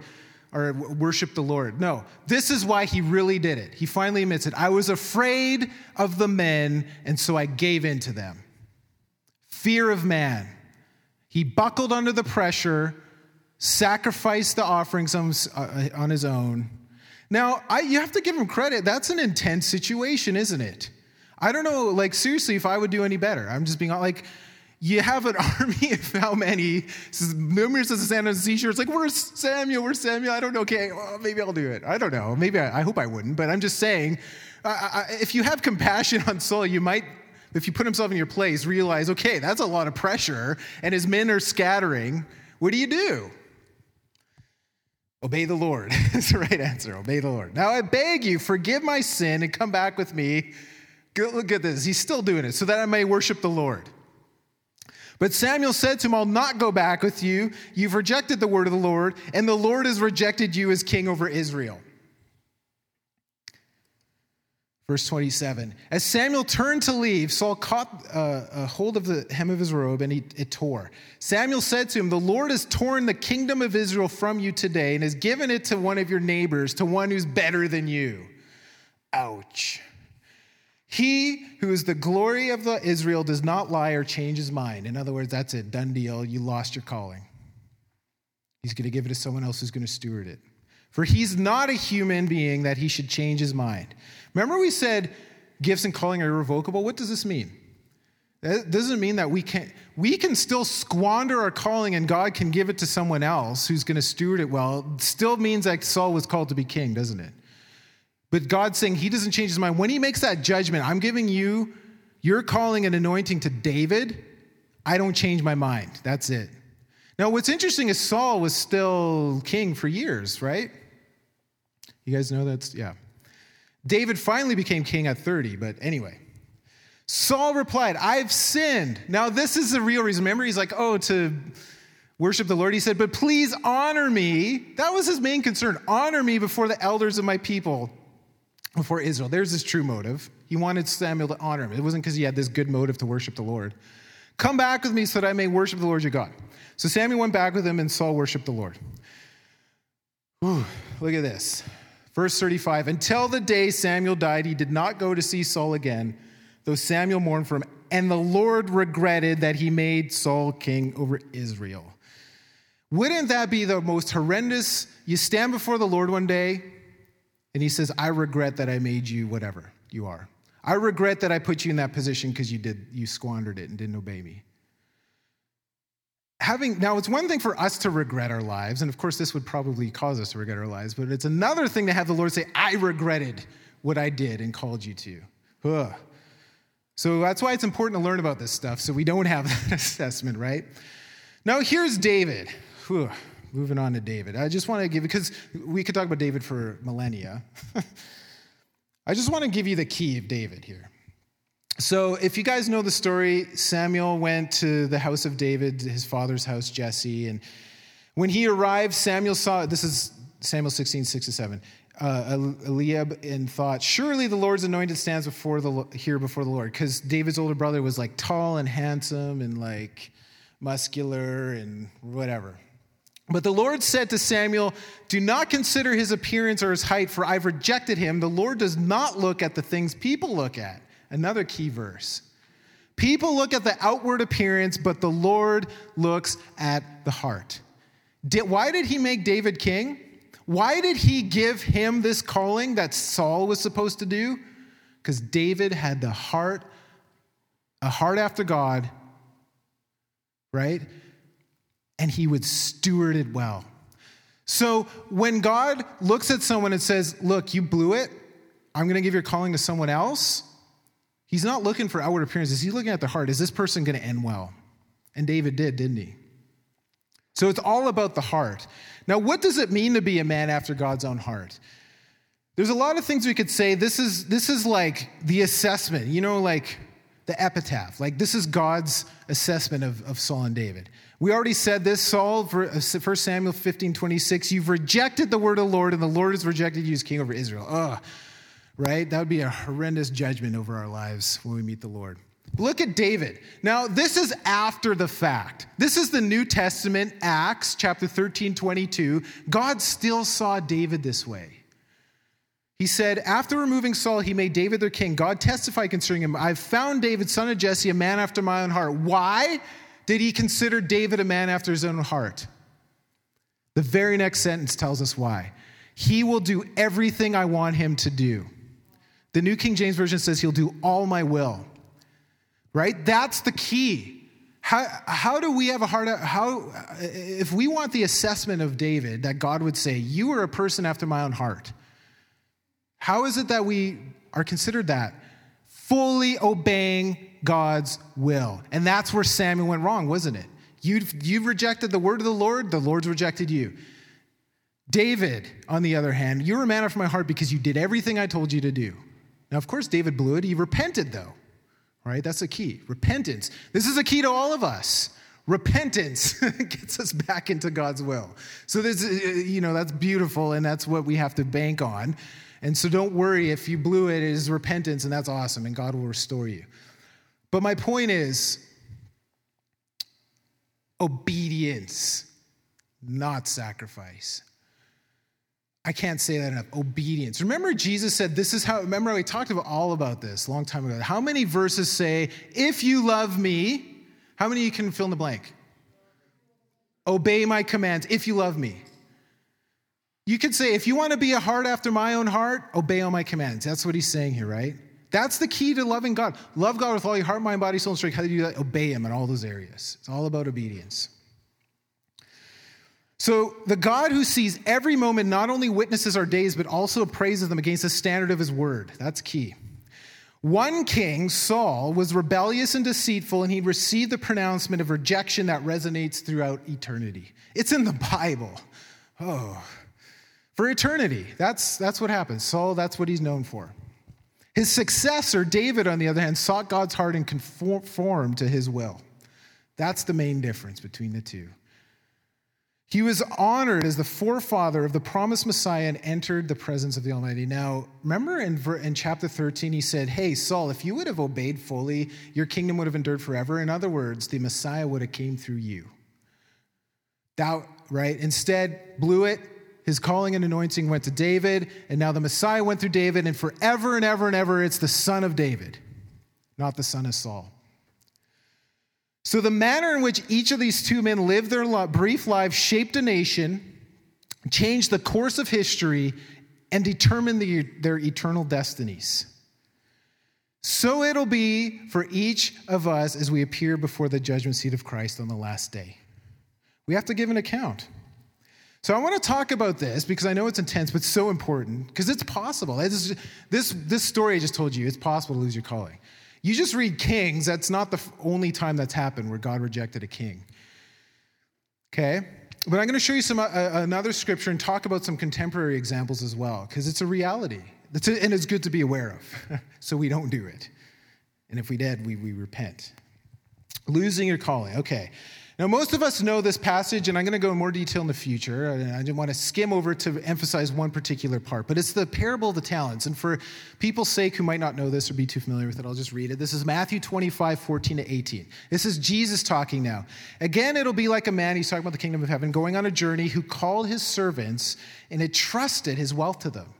or worship the Lord. No, this is why he really did it. He finally admits it. I was afraid of the men, and so I gave in to them. Fear of man. He buckled under the pressure, sacrificed the offerings on, uh, his own. Now, I, you have to give him credit. That's an intense situation, isn't it? I don't know, like, seriously, if I would do any better. I'm just being like, you have an army of how many? Numerous as the sand on the seashore. It's like, where's Samuel? Where's Samuel? I don't know. Okay, well, maybe I'll do it. I don't know. Maybe I, I hope I wouldn't, but I'm just saying, if you have compassion on Saul, you might, if you put himself in your place, realize, okay, that's a lot of pressure, and his men are scattering. What do you do? Obey the Lord. That's the right answer. Obey the Lord. Now I beg you, forgive my sin and come back with me Look at this. He's still doing it so that I may worship the Lord. But Samuel said to him, I'll not go back with you. You've rejected the word of the Lord, and the Lord has rejected you as king over Israel. Verse 27. As Samuel turned to leave, Saul caught uh, a hold of the hem of his robe and he, it tore. Samuel said to him, The Lord has torn the kingdom of Israel from you today and has given it to one of your neighbors, to one who's better than you. Ouch. He who is the glory of the Israel does not lie or change his mind. In other words, that's it, done deal. You lost your calling. He's going to give it to someone else who's going to steward it. For he's not a human being that he should change his mind. Remember, we said gifts and calling are irrevocable? What does this mean? That doesn't mean that we can we can still squander our calling and God can give it to someone else who's going to steward it well. It still means that Saul was called to be king, doesn't it? But God's saying he doesn't change his mind. When he makes that judgment, I'm giving you, you're calling an anointing to David. I don't change my mind. That's it. Now, what's interesting is Saul was still king for years, right? You guys know that's, yeah. David finally became king at 30, but anyway. Saul replied, I've sinned. Now, this is the real reason. Remember, he's like, oh, to worship the Lord. He said, but please honor me. That was his main concern. Honor me before the elders of my people before Israel. There's his true motive. He wanted Samuel to honor him. It wasn't because he had this good motive to worship the Lord. Come back with me so that I may worship the Lord your God. So Samuel went back with him, and Saul worshiped the Lord. Whew, look at this. Verse 35 Until the day Samuel died, he did not go to see Saul again, though Samuel mourned for him. And the Lord regretted that he made Saul king over Israel. Wouldn't that be the most horrendous? You stand before the Lord one day and he says, I regret that I made you whatever you are. I regret that I put you in that position because you did you squandered it and didn't obey me. Having now it's one thing for us to regret our lives, and of course this would probably cause us to regret our lives, but it's another thing to have the Lord say, I regretted what I did and called you to. Ugh. So that's why it's important to learn about this stuff so we don't have that assessment, right? Now here's David. Ugh moving on to David. I just want to give, because we could talk about David for millennia. I just want to give you the key of David here. So, if you guys know the story, Samuel went to the house of David, his father's house, Jesse, and When he arrived, Samuel saw, this is Samuel 16, 6 to 7. Uh, Eliab and thought, surely the Lord's anointed stands before the here before the Lord, because David's older brother was like tall and handsome and like muscular and whatever. But the Lord said to Samuel, Do not consider his appearance or his height, for I've rejected him. The Lord does not look at the things people look at. Another key verse. People look at the outward appearance, but the Lord looks at the heart. Did, why did he make David king? Why did he give him this calling that Saul was supposed to do? Because David had the heart, a heart after God, right? And he would steward it well. So when God looks at someone and says, Look, you blew it, I'm going to give your calling to someone else, he's not looking for outward appearances. He's looking at the heart. Is this person going to end well? And David did, didn't he? So it's all about the heart. Now, what does it mean to be a man after God's own heart? There's a lot of things we could say. This is, this is like the assessment, you know, like the epitaph. Like, this is God's assessment of, of Saul and David. We already said this, Saul, 1 uh, Samuel 15, 26, you've rejected the word of the Lord, and the Lord has rejected you as king over Israel. Ugh, right? That would be a horrendous judgment over our lives when we meet the Lord. Look at David. Now, this is after the fact. This is the New Testament, Acts chapter 13, 22. God still saw David this way. He said, After removing Saul, he made David their king. God testified concerning him I've found David, son of Jesse, a man after my own heart. Why did he consider David a man after his own heart? The very next sentence tells us why. He will do everything I want him to do. The New King James Version says he'll do all my will right? That's the key. How, how do we have a heart? How, if we want the assessment of David that God would say, You are a person after my own heart, how is it that we are considered that? Fully obeying God's will. And that's where Samuel went wrong, wasn't it? You've, you've rejected the word of the Lord, the Lord's rejected you. David, on the other hand, you're a man after my heart because you did everything I told you to do. Now, of course, David blew it. He repented, though right? That's a key. Repentance. This is a key to all of us. Repentance gets us back into God's will. So this, uh, you know, that's beautiful, and that's what we have to bank on. And so don't worry if you blew it, it is repentance, and that's awesome, and God will restore you. But my point is obedience, not sacrifice. I can't say that enough. Obedience. Remember, Jesus said, This is how, remember, we talked about all about this a long time ago. How many verses say, If you love me, how many you can fill in the blank? Obey my commands if you love me. You could say, if you want to be a heart after my own heart, obey all my commands. That's what he's saying here, right? That's the key to loving God. Love God with all your heart, mind, body, soul, and strength. How do you do that? Obey him in all those areas. It's all about obedience. So, the God who sees every moment not only witnesses our days, but also appraises them against the standard of his word. That's key. One king, Saul, was rebellious and deceitful, and he received the pronouncement of rejection that resonates throughout eternity. It's in the Bible. Oh, for eternity. That's, that's what happens. Saul, that's what he's known for. His successor, David, on the other hand, sought God's heart and conformed to his will. That's the main difference between the two. He was honored as the forefather of the promised Messiah and entered the presence of the Almighty. Now, remember in, in chapter 13, he said, Hey, Saul, if you would have obeyed fully, your kingdom would have endured forever. In other words, the Messiah would have came through you. Doubt, right? Instead, blew it. His calling and anointing went to David, and now the Messiah went through David, and forever and ever and ever, it's the son of David, not the son of Saul. So, the manner in which each of these two men lived their brief lives shaped a nation, changed the course of history, and determined the, their eternal destinies. So it'll be for each of us as we appear before the judgment seat of Christ on the last day. We have to give an account. So I want to talk about this because I know it's intense, but so important because it's possible. This, this, this story I just told you, it's possible to lose your calling. You just read Kings, that's not the only time that's happened where God rejected a king. Okay? But I'm going to show you some uh, uh, another scripture and talk about some contemporary examples as well, because it's a reality. It's a, and it's good to be aware of, so we don't do it. And if we did, we, we repent. Losing your calling. Okay. Now, most of us know this passage, and I'm going to go in more detail in the future. I didn't want to skim over to emphasize one particular part, but it's the parable of the talents. And for people's sake who might not know this or be too familiar with it, I'll just read it. This is Matthew 25, 14 to 18. This is Jesus talking now. Again, it'll be like a man, he's talking about the kingdom of heaven, going on a journey who called his servants and entrusted his wealth to them.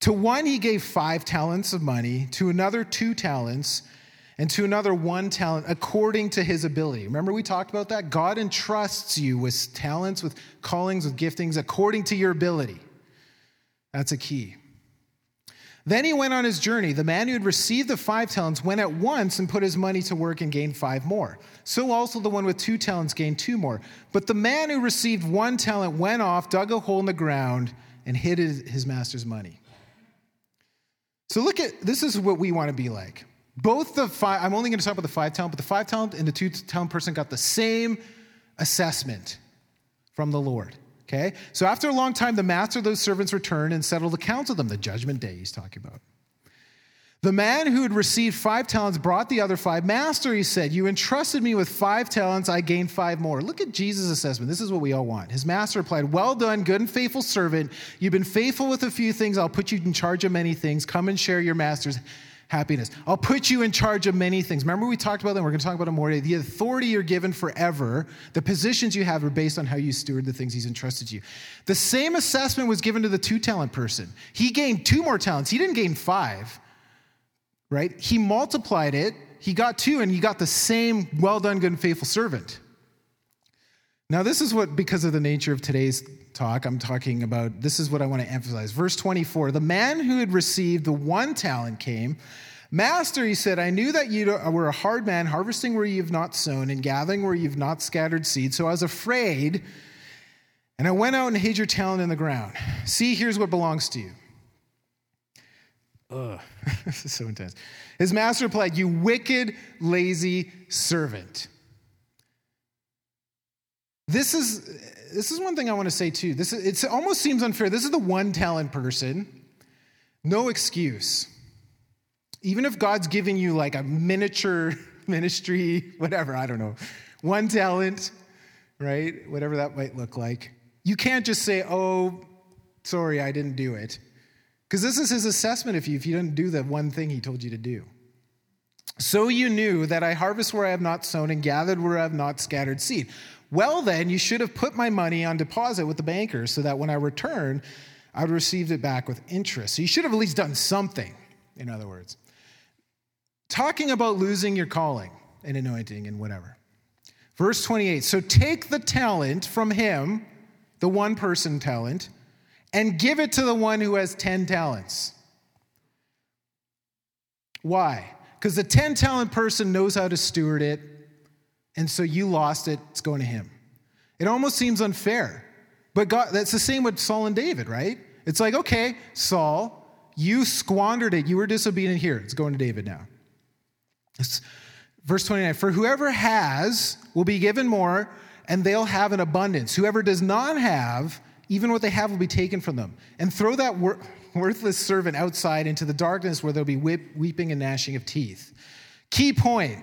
To one, he gave five talents of money, to another, two talents and to another one talent according to his ability. Remember, we talked about that? God entrusts you with talents, with callings, with giftings according to your ability. That's a key. Then he went on his journey. The man who had received the five talents went at once and put his money to work and gained five more. So also the one with two talents gained two more. But the man who received one talent went off, dug a hole in the ground, and hid his master's money. So look at this is what we want to be like. Both the five, I'm only going to talk about the five talent, but the five talent and the two talent person got the same assessment from the Lord. Okay? So after a long time, the master of those servants returned and settled accounts with them, the judgment day he's talking about. The man who had received five talents brought the other five. Master, he said, You entrusted me with five talents, I gained five more. Look at Jesus' assessment. This is what we all want. His master replied, Well done, good and faithful servant. You've been faithful with a few things. I'll put you in charge of many things. Come and share your master's happiness. I'll put you in charge of many things. Remember, we talked about them. We're going to talk about them more today. The authority you're given forever, the positions you have are based on how you steward the things He's entrusted to you. The same assessment was given to the two talent person. He gained two more talents, he didn't gain five, right? He multiplied it, he got two, and he got the same well done, good and faithful servant. Now, this is what, because of the nature of today's talk, I'm talking about. This is what I want to emphasize. Verse 24 The man who had received the one talent came. Master, he said, I knew that you were a hard man, harvesting where you have not sown and gathering where you've not scattered seed. So I was afraid, and I went out and hid your talent in the ground. See, here's what belongs to you. Ugh, this is so intense. His master replied, You wicked, lazy servant. This is this is one thing I want to say too. This is, it almost seems unfair. This is the one talent person. No excuse. Even if God's giving you like a miniature ministry, whatever, I don't know, one talent, right? Whatever that might look like. You can't just say, oh, sorry, I didn't do it. Because this is his assessment of you if you didn't do the one thing he told you to do. So you knew that I harvest where I have not sown and gathered where I have not scattered seed. Well, then, you should have put my money on deposit with the banker so that when I return, I would receive it back with interest. So you should have at least done something, in other words. Talking about losing your calling and anointing and whatever. Verse 28 So take the talent from him, the one person talent, and give it to the one who has 10 talents. Why? Because the 10 talent person knows how to steward it and so you lost it, it's going to him. It almost seems unfair. But God, that's the same with Saul and David, right? It's like, okay, Saul, you squandered it. You were disobedient here. It's going to David now. It's, verse 29 For whoever has will be given more, and they'll have an abundance. Whoever does not have, even what they have will be taken from them. And throw that wor- worthless servant outside into the darkness where there'll be whip, weeping and gnashing of teeth. Key point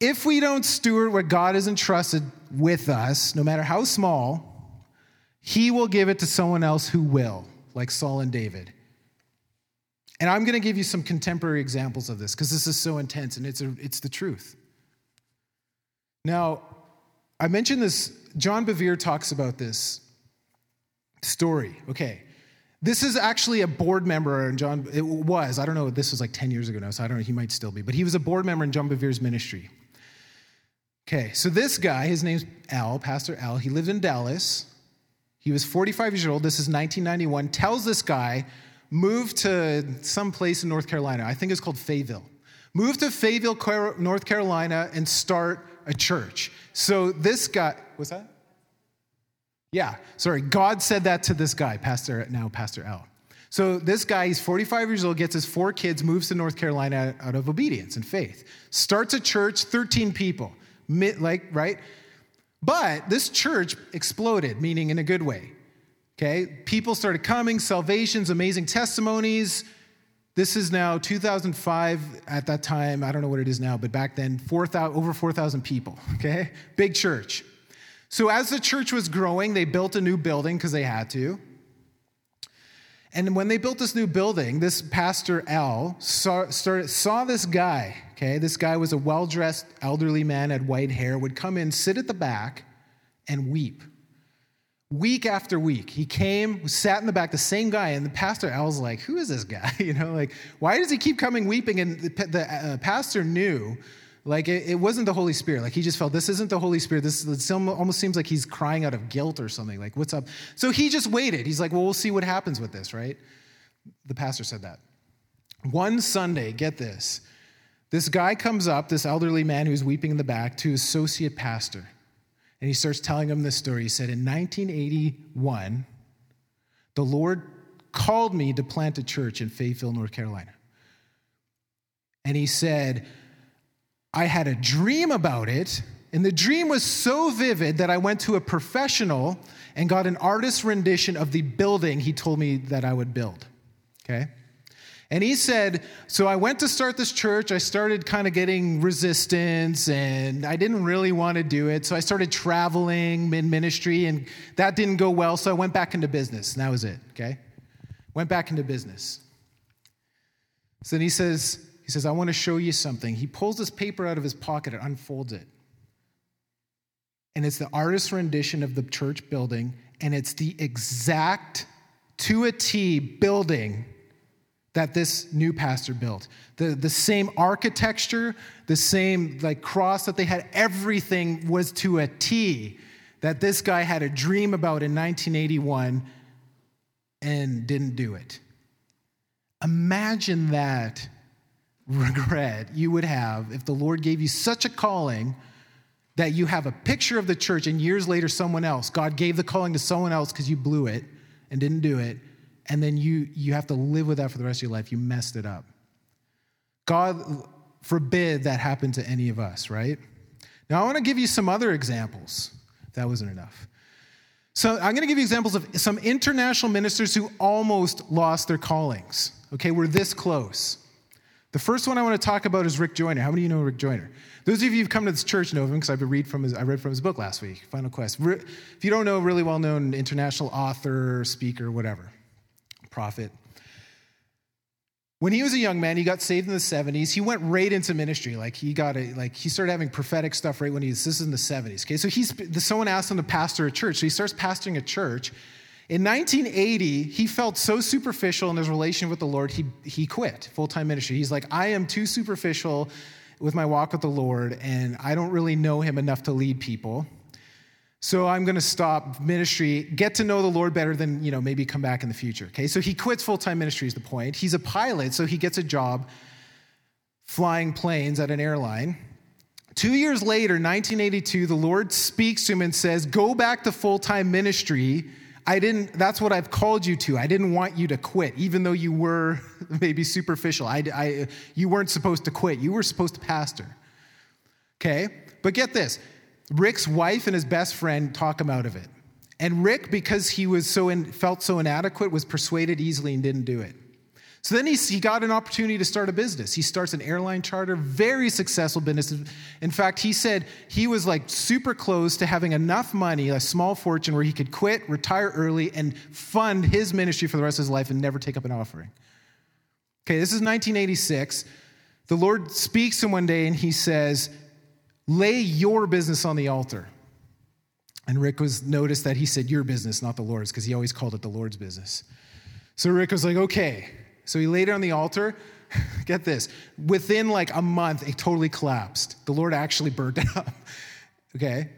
if we don't steward what God has entrusted with us, no matter how small, He will give it to someone else who will, like Saul and David. And I'm going to give you some contemporary examples of this because this is so intense and it's, a, it's the truth. Now, I mentioned this, John Bevere talks about this story. Okay. This is actually a board member, and John, it was, I don't know, this was like 10 years ago now, so I don't know, he might still be, but he was a board member in John Bevere's ministry. Okay, so this guy, his name's Al, Pastor Al, he lived in Dallas. He was 45 years old. This is 1991. Tells this guy, move to some place in North Carolina. I think it's called Fayetteville. Move to Fayetteville, North Carolina, and start a church. So this guy, was that? Yeah, sorry. God said that to this guy, Pastor, now Pastor Al. So this guy, he's 45 years old, gets his four kids, moves to North Carolina out of obedience and faith. Starts a church, 13 people like, right? But this church exploded, meaning in a good way. Okay? People started coming, salvations, amazing testimonies. This is now 2005 at that time. I don't know what it is now, but back then, 4, 000, over 4,000 people, okay? Big church. So as the church was growing, they built a new building because they had to. And when they built this new building, this pastor Al saw, started, saw this guy. Okay, this guy was a well dressed elderly man, had white hair, would come in, sit at the back, and weep. Week after week, he came, sat in the back, the same guy, and the pastor Al's like, "Who is this guy? You know, like, why does he keep coming weeping?" And the, the uh, pastor knew like it, it, wasn't the Holy Spirit. Like he just felt this isn't the Holy Spirit. This almost seems like he's crying out of guilt or something. Like what's up? So he just waited. He's like, well, we'll see what happens with this, right? The pastor said that. One Sunday, get this. This guy comes up, this elderly man who's weeping in the back, to his associate pastor. And he starts telling him this story. He said, In 1981, the Lord called me to plant a church in Fayetteville, North Carolina. And he said, I had a dream about it, and the dream was so vivid that I went to a professional and got an artist's rendition of the building he told me that I would build. Okay? And he said, So I went to start this church. I started kind of getting resistance, and I didn't really want to do it. So I started traveling in ministry, and that didn't go well. So I went back into business, and that was it. Okay? Went back into business. So then he says, he says, I want to show you something. He pulls this paper out of his pocket and unfolds it. And it's the artist's rendition of the church building, and it's the exact to a T building that this new pastor built. The, the same architecture, the same like cross that they had, everything was to a T that this guy had a dream about in 1981 and didn't do it. Imagine that regret you would have if the Lord gave you such a calling that you have a picture of the church and years later someone else, God gave the calling to someone else because you blew it and didn't do it, and then you, you have to live with that for the rest of your life. You messed it up. God forbid that happen to any of us, right? Now, I want to give you some other examples. That wasn't enough. So, I'm going to give you examples of some international ministers who almost lost their callings. Okay, we're this close. The first one I want to talk about is Rick Joyner. How many of you know Rick Joyner? Those of you who've come to this church know him because I've read from his, I read from his book last week, Final Quest. If you don't know, really well known international author, speaker, whatever, prophet. When he was a young man, he got saved in the 70s. He went right into ministry. Like he got a, like he started having prophetic stuff right when he's this is in the 70s. Okay, so he's someone asked him to pastor a church, so he starts pastoring a church. In 1980, he felt so superficial in his relation with the Lord, he, he quit full time ministry. He's like, I am too superficial with my walk with the Lord, and I don't really know him enough to lead people. So I'm going to stop ministry, get to know the Lord better than, you know, maybe come back in the future. Okay? So he quits full-time ministry is the point. He's a pilot, so he gets a job flying planes at an airline. 2 years later, 1982, the Lord speaks to him and says, "Go back to full-time ministry I didn't, that's what I've called you to. I didn't want you to quit, even though you were maybe superficial. I, I, you weren't supposed to quit, you were supposed to pastor. Okay? But get this Rick's wife and his best friend talk him out of it. And Rick, because he was so in, felt so inadequate, was persuaded easily and didn't do it. So then he, he got an opportunity to start a business. He starts an airline charter, very successful business. In fact, he said he was like super close to having enough money, a small fortune, where he could quit, retire early, and fund his ministry for the rest of his life and never take up an offering. Okay, this is 1986. The Lord speaks to him one day and he says, Lay your business on the altar. And Rick was noticed that he said your business, not the Lord's, because he always called it the Lord's business. So Rick was like, okay, so he laid it on the altar. Get this. Within like a month, it totally collapsed. The Lord actually burned it up. okay?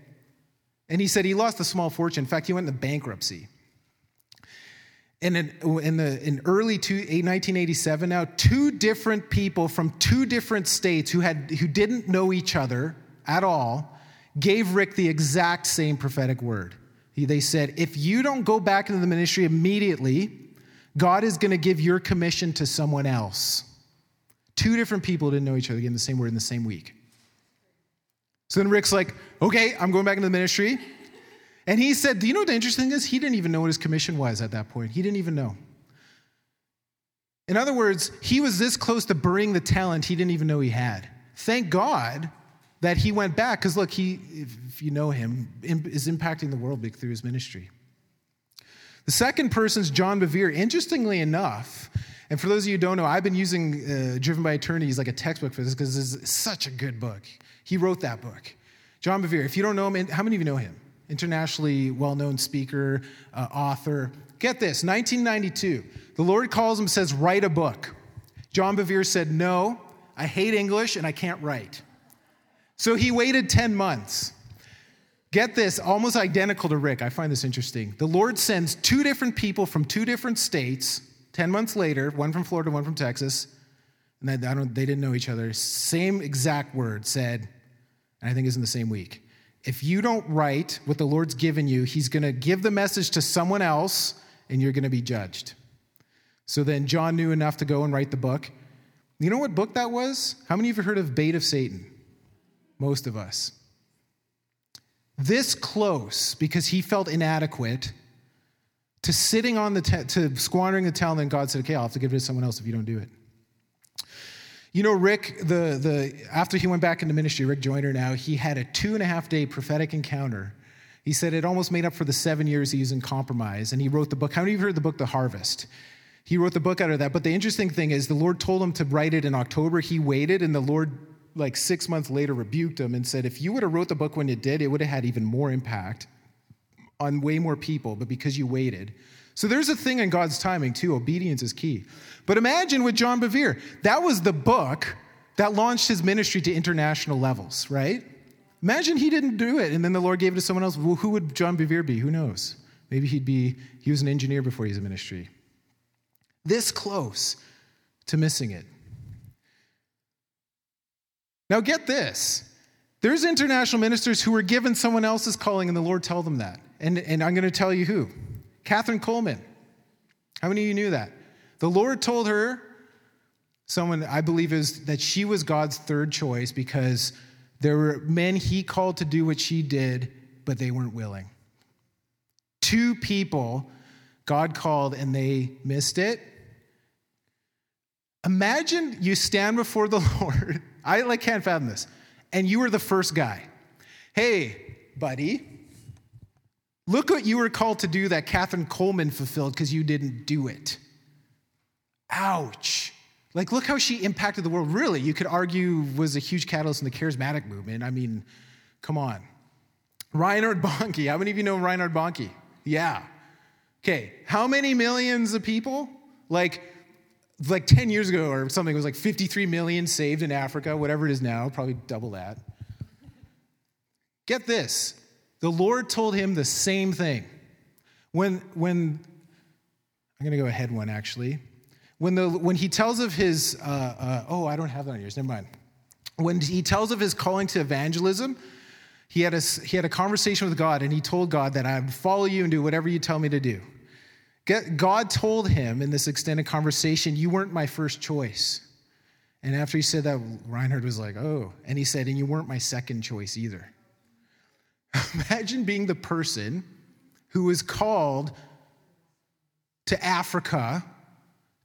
And he said he lost a small fortune. In fact, he went into bankruptcy. And in, in, the, in early two, 1987 now, two different people from two different states who, had, who didn't know each other at all gave Rick the exact same prophetic word. He, they said, if you don't go back into the ministry immediately, God is going to give your commission to someone else. Two different people didn't know each other, again, the same word in the same week. So then Rick's like, okay, I'm going back into the ministry. And he said, Do you know what the interesting thing is? He didn't even know what his commission was at that point. He didn't even know. In other words, he was this close to burying the talent he didn't even know he had. Thank God that he went back, because look, he, if you know him, is impacting the world through his ministry. The second person is John Bevere. Interestingly enough, and for those of you who don't know, I've been using uh, Driven by Eternity as like a textbook for this because it's such a good book. He wrote that book. John Bevere, if you don't know him, how many of you know him? Internationally well known speaker, uh, author. Get this 1992, the Lord calls him, says, Write a book. John Bevere said, No, I hate English and I can't write. So he waited 10 months. Get this, almost identical to Rick. I find this interesting. The Lord sends two different people from two different states 10 months later, one from Florida, one from Texas, and they, they didn't know each other. Same exact word said, and I think it's in the same week. If you don't write what the Lord's given you, He's going to give the message to someone else, and you're going to be judged. So then John knew enough to go and write the book. You know what book that was? How many of you heard of Bait of Satan? Most of us. This close because he felt inadequate to sitting on the to squandering the talent, and God said, "Okay, I'll have to give it to someone else if you don't do it." You know, Rick, the the after he went back into ministry, Rick Joyner now he had a two and a half day prophetic encounter. He said it almost made up for the seven years he was in compromise, and he wrote the book. How many of you heard the book The Harvest? He wrote the book out of that. But the interesting thing is, the Lord told him to write it in October. He waited, and the Lord, like six months later, rebuked him and said, If you would have wrote the book when you did, it would have had even more impact on way more people, but because you waited. So there's a thing in God's timing, too. Obedience is key. But imagine with John Bevere, that was the book that launched his ministry to international levels, right? Imagine he didn't do it and then the Lord gave it to someone else. Well, who would John Bevere be? Who knows? Maybe he'd be, he was an engineer before he was in ministry this close to missing it. Now, get this. There's international ministers who were given someone else's calling, and the Lord told them that. And, and I'm going to tell you who Kathryn Kuhlman. How many of you knew that? The Lord told her, someone I believe is that she was God's third choice because there were men he called to do what she did, but they weren't willing. Two people God called and they missed it, Imagine you stand before the Lord. I like can't fathom this. And you were the first guy. Hey, buddy, look what you were called to do that Kathryn Kuhlman fulfilled because you didn't do it. Ouch. Like, look how she impacted the world. Really, you could argue was a huge catalyst in the charismatic movement. I mean, come on. Reinhard Bonnke. How many of you know Reinhard Bonnke? Yeah. Okay. How many millions of people? Like, like 10 years ago or something, it was like 53 million saved in Africa, whatever it is now, probably double that. Get this the Lord told him the same thing. When, when I'm going to go ahead one actually. When, the, when he tells of his, uh, uh, oh, I don't have that on yours, never mind. When he tells of his calling to evangelism, he had, a, he had a conversation with God and he told God that I would follow you and do whatever you tell me to do. God told him in this extended conversation, You weren't my first choice. And after he said that, Reinhard was like, Oh. And he said, And you weren't my second choice either. Imagine being the person who was called to Africa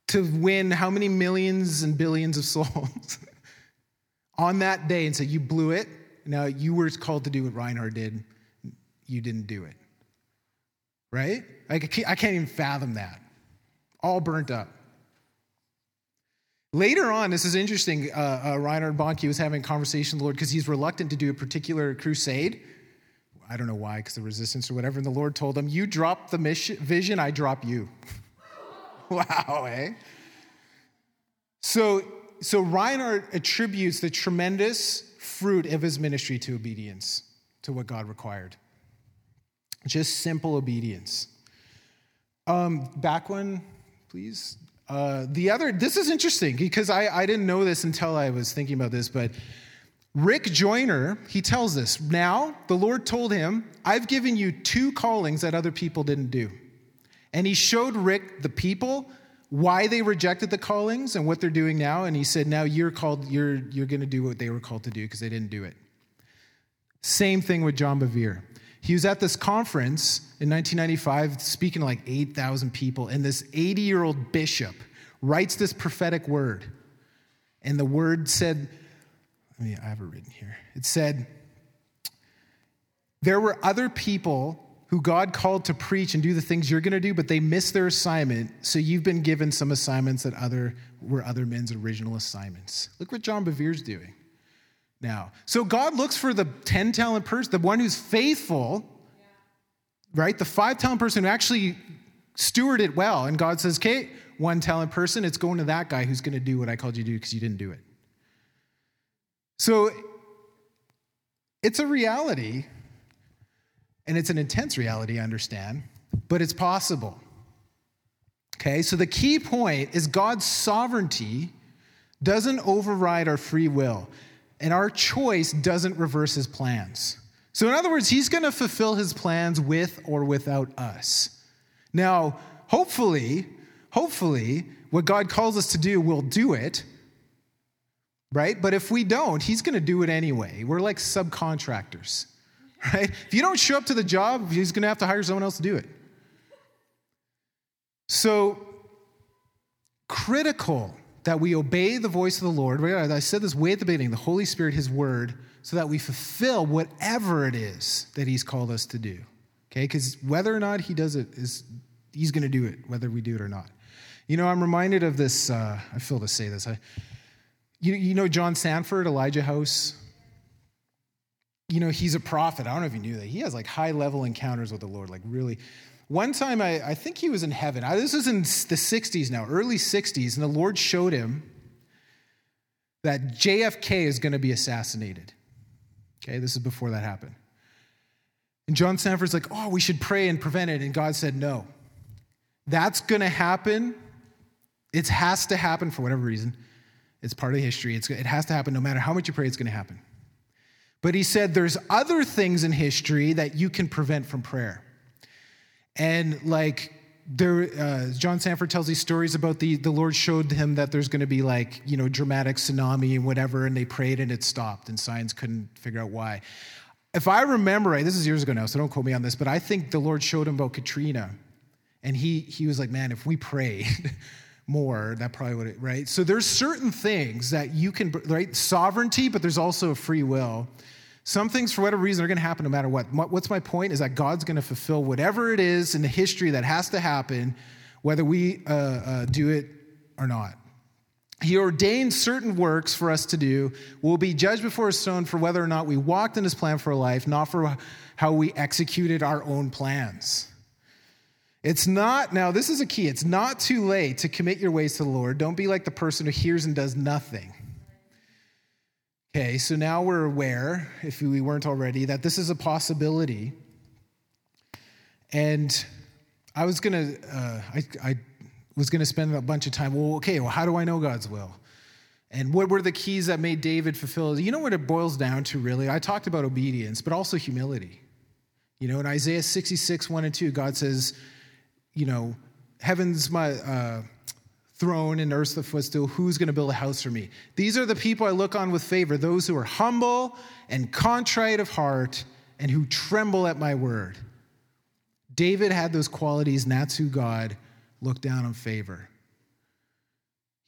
to win how many millions and billions of souls on that day and say, You blew it. Now you were called to do what Reinhard did. You didn't do it right? I can't even fathom that. All burnt up. Later on, this is interesting. Uh, uh, Reinhard Bonnke was having a conversation with the Lord because he's reluctant to do a particular crusade. I don't know why, because the resistance or whatever. And the Lord told him, You drop the mission, vision, I drop you. wow, eh? So, so Reinhard attributes the tremendous fruit of his ministry to obedience, to what God required. Just simple obedience. Um, back one, please. Uh, the other, this is interesting because I, I didn't know this until I was thinking about this, but Rick Joyner, he tells this. Now, the Lord told him, I've given you two callings that other people didn't do. And he showed Rick the people, why they rejected the callings and what they're doing now. And he said, Now you're called, you're, you're going to do what they were called to do because they didn't do it. Same thing with John Bevere. He was at this conference in 1995 speaking to like 8,000 people, and this 80 year old bishop writes this prophetic word. And the word said, let me, I have it written here. It said, There were other people who God called to preach and do the things you're going to do, but they missed their assignment. So you've been given some assignments that other were other men's original assignments. Look what John Bevere's doing now. So God looks for the 10 talent person, the one who's faithful, right? The five talent person who actually steward it well. And God says, okay, one talent person, it's going to that guy who's going to do what I called you to do because you didn't do it. So it's a reality and it's an intense reality, I understand, but it's possible. Okay, so the key point is God's sovereignty doesn't override our free will, and our choice doesn't reverse his plans. So, in other words, he's going to fulfill his plans with or without us. Now, hopefully, hopefully, what God calls us to do, we'll do it, right? But if we don't, he's going to do it anyway. We're like subcontractors right? If you don't show up to the job, he's going to have to hire someone else to do it. So, critical that we obey the voice of the Lord. I said this way at the beginning the Holy Spirit, His word, so that we fulfill whatever it is that He's called us to do. Okay? Because whether or not He does it, is He's going to do it, whether we do it or not. You know, I'm reminded of this. Uh, I feel to say this. I, you, you know John Sandford, Elijah House? you know, he's a prophet. I don't know if you knew that. He has like high level encounters with the Lord, like really. One time, I, I think he was in heaven. I, this was in the 60s now, early 60s, and the Lord showed him that JFK is going to be assassinated. Okay, this is before that happened. And John Sandford's like, oh, we should pray and prevent it. And God said, no. That's going to happen. It has to happen for whatever reason. It's part of history. It's, it has to happen no matter how much you pray, it's going to happen. But he said there's other things in history that you can prevent from prayer. And like there, uh, John Sandford tells these stories about the, the Lord showed him that there's going to be like, you know, dramatic tsunami and whatever, and they prayed and it stopped, and science couldn't figure out why. If I remember right, this is years ago now, so don't quote me on this, but I think the Lord showed him about Katrina. And he, he was like, man, if we prayed more, that probably would, right? So there's certain things that you can, right? Sovereignty, but there's also free will. Some things, for whatever reason, are going to happen no matter what. What's my point? Is that God's going to fulfill whatever it is in the history that has to happen, whether we uh, uh, do it or not. He ordained certain works for us to do. We'll be judged before his throne for whether or not we walked in his plan for life, not for how we executed our own plans. It's not, now this is a key, it's not too late to commit your ways to the Lord. Don't be like the person who hears and does nothing. Okay, so now we're aware, if we weren't already, that this is a possibility. And I was gonna, uh, I, I was gonna spend a bunch of time. Well, okay, well, how do I know God's will? And what were the keys that made David fulfill? You know what it boils down to, really? I talked about obedience, but also humility. You know, in Isaiah 66, 1 and 2, God says, you know, heaven's my, uh, throne and earth's the footstool. Who's going to build a house for me? These are the people I look on with favor, those who are humble and contrite of heart and who tremble at my word. David had those qualities, and that's who God looked down on favor.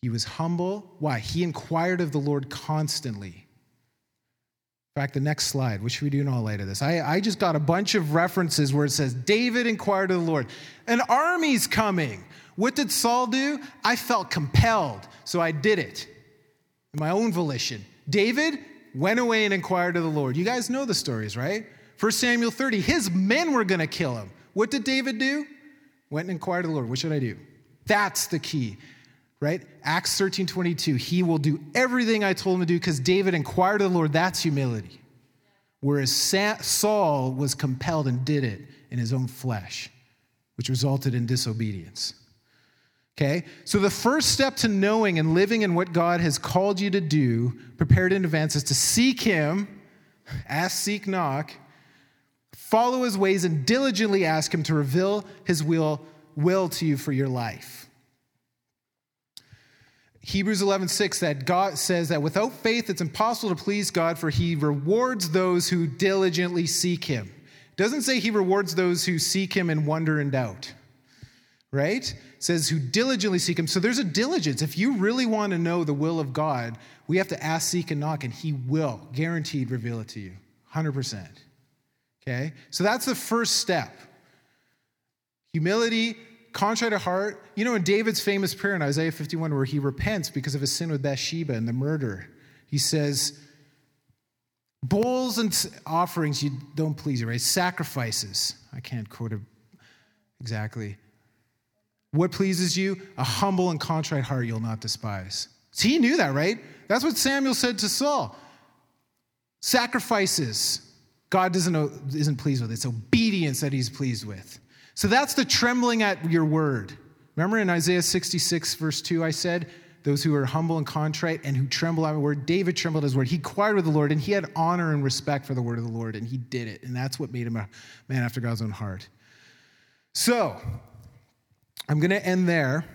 He was humble. Why? He inquired of the Lord constantly. In fact, the next slide, what should we do in all light of this? I, I just got a bunch of references where it says, David inquired of the Lord. An army's coming. What did Saul do? I felt compelled, so I did it my own volition. David went away and inquired of the Lord. You guys know the stories, right? 1 Samuel 30, his men were going to kill him. What did David do? Went and inquired of the Lord. What should I do? That's the key, right? Acts 13 22. He will do everything I told him to do because David inquired of the Lord. That's humility. Whereas Saul was compelled and did it in his own flesh, which resulted in disobedience. Okay? So, the first step to knowing and living in what God has called you to do, prepared in advance, is to seek Him, ask, seek, knock, follow His ways, and diligently ask Him to reveal His will, will to you for your life. Hebrews 11:6 that God says that without faith it's impossible to please God for he rewards those who diligently seek him. Doesn't say he rewards those who seek him in wonder and doubt. Right? Says, who diligently seek him. So there's a diligence. If you really want to know the will of God, we have to ask, seek, and knock, and he will guaranteed reveal it to you 100%. Okay? So that's the first step. Humility, contrite of heart. You know, in David's famous prayer in Isaiah 51, where he repents because of his sin with Bathsheba and the murder, he says, Bowls and offerings you don't please you, right? Sacrifices. I can't quote it exactly. What pleases you? A humble and contrite heart you'll not despise. So he knew that, right? That's what Samuel said to Saul. Sacrifices, God doesn't isn't pleased with. It's obedience that he's pleased with. So that's the trembling at your word. Remember in Isaiah 66, verse 2, I said, those who are humble and contrite and who tremble at my word. David trembled at his word. He inquired with the Lord and he had honor and respect for the word of the Lord and he did it. And that's what made him a man after God's own heart. So, I'm going to end there.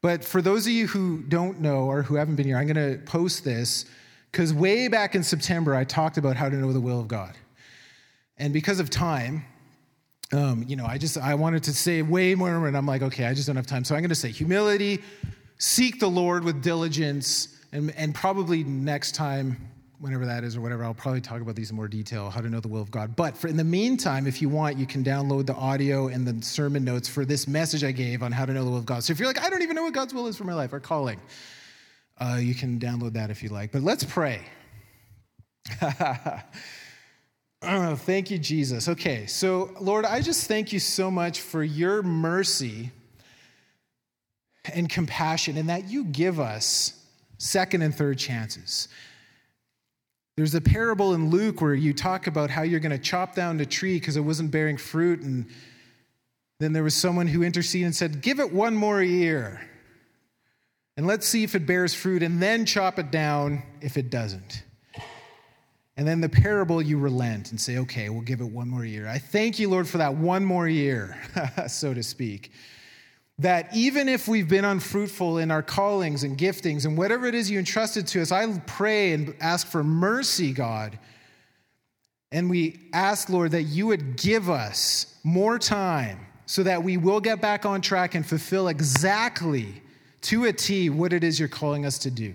But for those of you who don't know or who haven't been here, I'm going to post this because way back in September, I talked about how to know the will of God. And because of time, um, you know, I just I wanted to say way more, and I'm like, okay, I just don't have time. So I'm going to say humility, seek the Lord with diligence, and, and probably next time, whenever that is or whatever, I'll probably talk about these in more detail, how to know the will of God. But for in the meantime, if you want, you can download the audio and the sermon notes for this message I gave on how to know the will of God. So if you're like, I don't even know what God's will is for my life or calling, uh, you can download that if you like. But let's pray. oh, thank you, Jesus. Okay, so Lord, I just thank you so much for your mercy and compassion, and that you give us second and third chances. There's a parable in Luke where you talk about how you're going to chop down the tree because it wasn't bearing fruit, and then there was someone who interceded and said, Give it one more year, and let's see if it bears fruit, and then chop it down if it doesn't. And then the parable, you relent and say, Okay, we'll give it one more year. I thank you, Lord, for that one more year, so to speak that even if we've been unfruitful in our callings and giftings and whatever it is you entrusted to us, I pray and ask for mercy, God. And we ask, Lord, that you would give us more time so that we will get back on track and fulfill exactly to a T what it is you're calling us to do.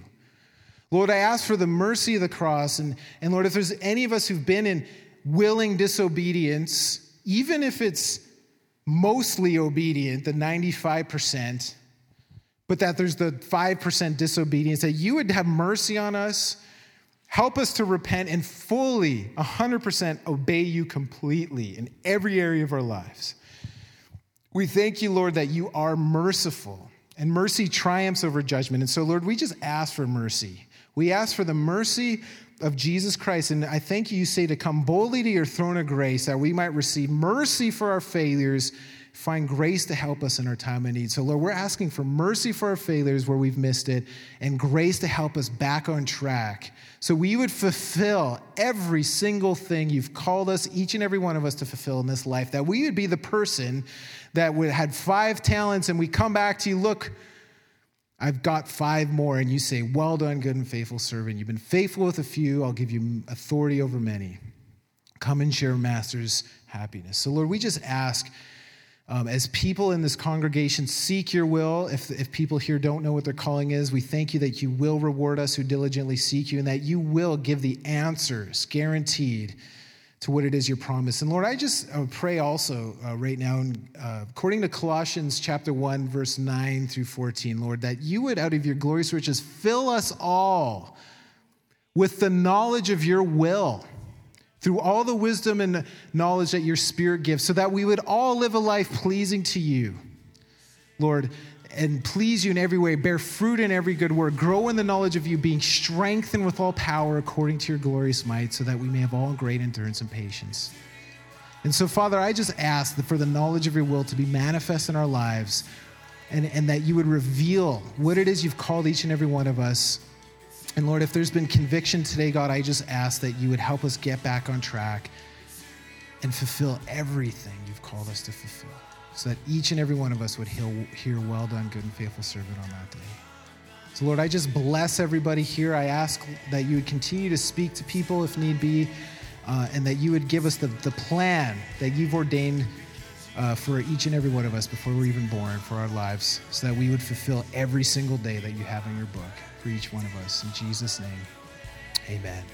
Lord, I ask for the mercy of the cross. And, and Lord, if there's any of us who've been in willing disobedience, even if it's mostly obedient, the 95%, but that there's the 5% disobedience, that you would have mercy on us, help us to repent and fully, 100% obey you completely in every area of our lives. We thank you, Lord, that you are merciful and mercy triumphs over judgment. And so, Lord, we just ask for mercy. We ask for the mercy of Jesus Christ. And I thank you, you say to come boldly to your throne of grace that we might receive mercy for our failures, find grace to help us in our time of need. So, Lord, we're asking for mercy for our failures where we've missed it and grace to help us back on track. So we would fulfill every single thing you've called us, each and every one of us, to fulfill in this life. That we would be the person that would, had five talents and we come back to you, look, I've got five more, and you say, Well done, good and faithful servant. You've been faithful with a few, I'll give you authority over many. Come and share Master's happiness. So, Lord, we just ask. Um, as people in this congregation seek your will, if, if people here don't know what their calling is, we thank you that you will reward us who diligently seek you and that you will give the answers guaranteed to what it is your promise. And Lord, I just pray also uh, right now, uh, according to Colossians chapter 1, verse 9 through 14, Lord, that you would, out of your glorious riches, fill us all with the knowledge of your will through all the wisdom and knowledge that your spirit gives, so that we would all live a life pleasing to you. Lord, and please you in every way, bear fruit in every good work, grow in the knowledge of you, being strengthened with all power according to your glorious might, so that we may have all great endurance and patience. And so, Father, I just ask that for the knowledge of your will to be manifest in our lives, and, and that you would reveal what it is you've called each and every one of us. And Lord, if there's been conviction today, God, I just ask that you would help us get back on track and fulfill everything you've called us to fulfill so that each and every one of us would hear, Well done, good and faithful servant on that day. So, Lord, I just bless everybody here. I ask that you would continue to speak to people if need be, uh, and that you would give us the, the plan that you've ordained uh, for each and every one of us before we're even born, for our lives, so that we would fulfill every single day that you have in your book for each one of us. In Jesus' name, amen.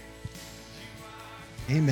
Amen.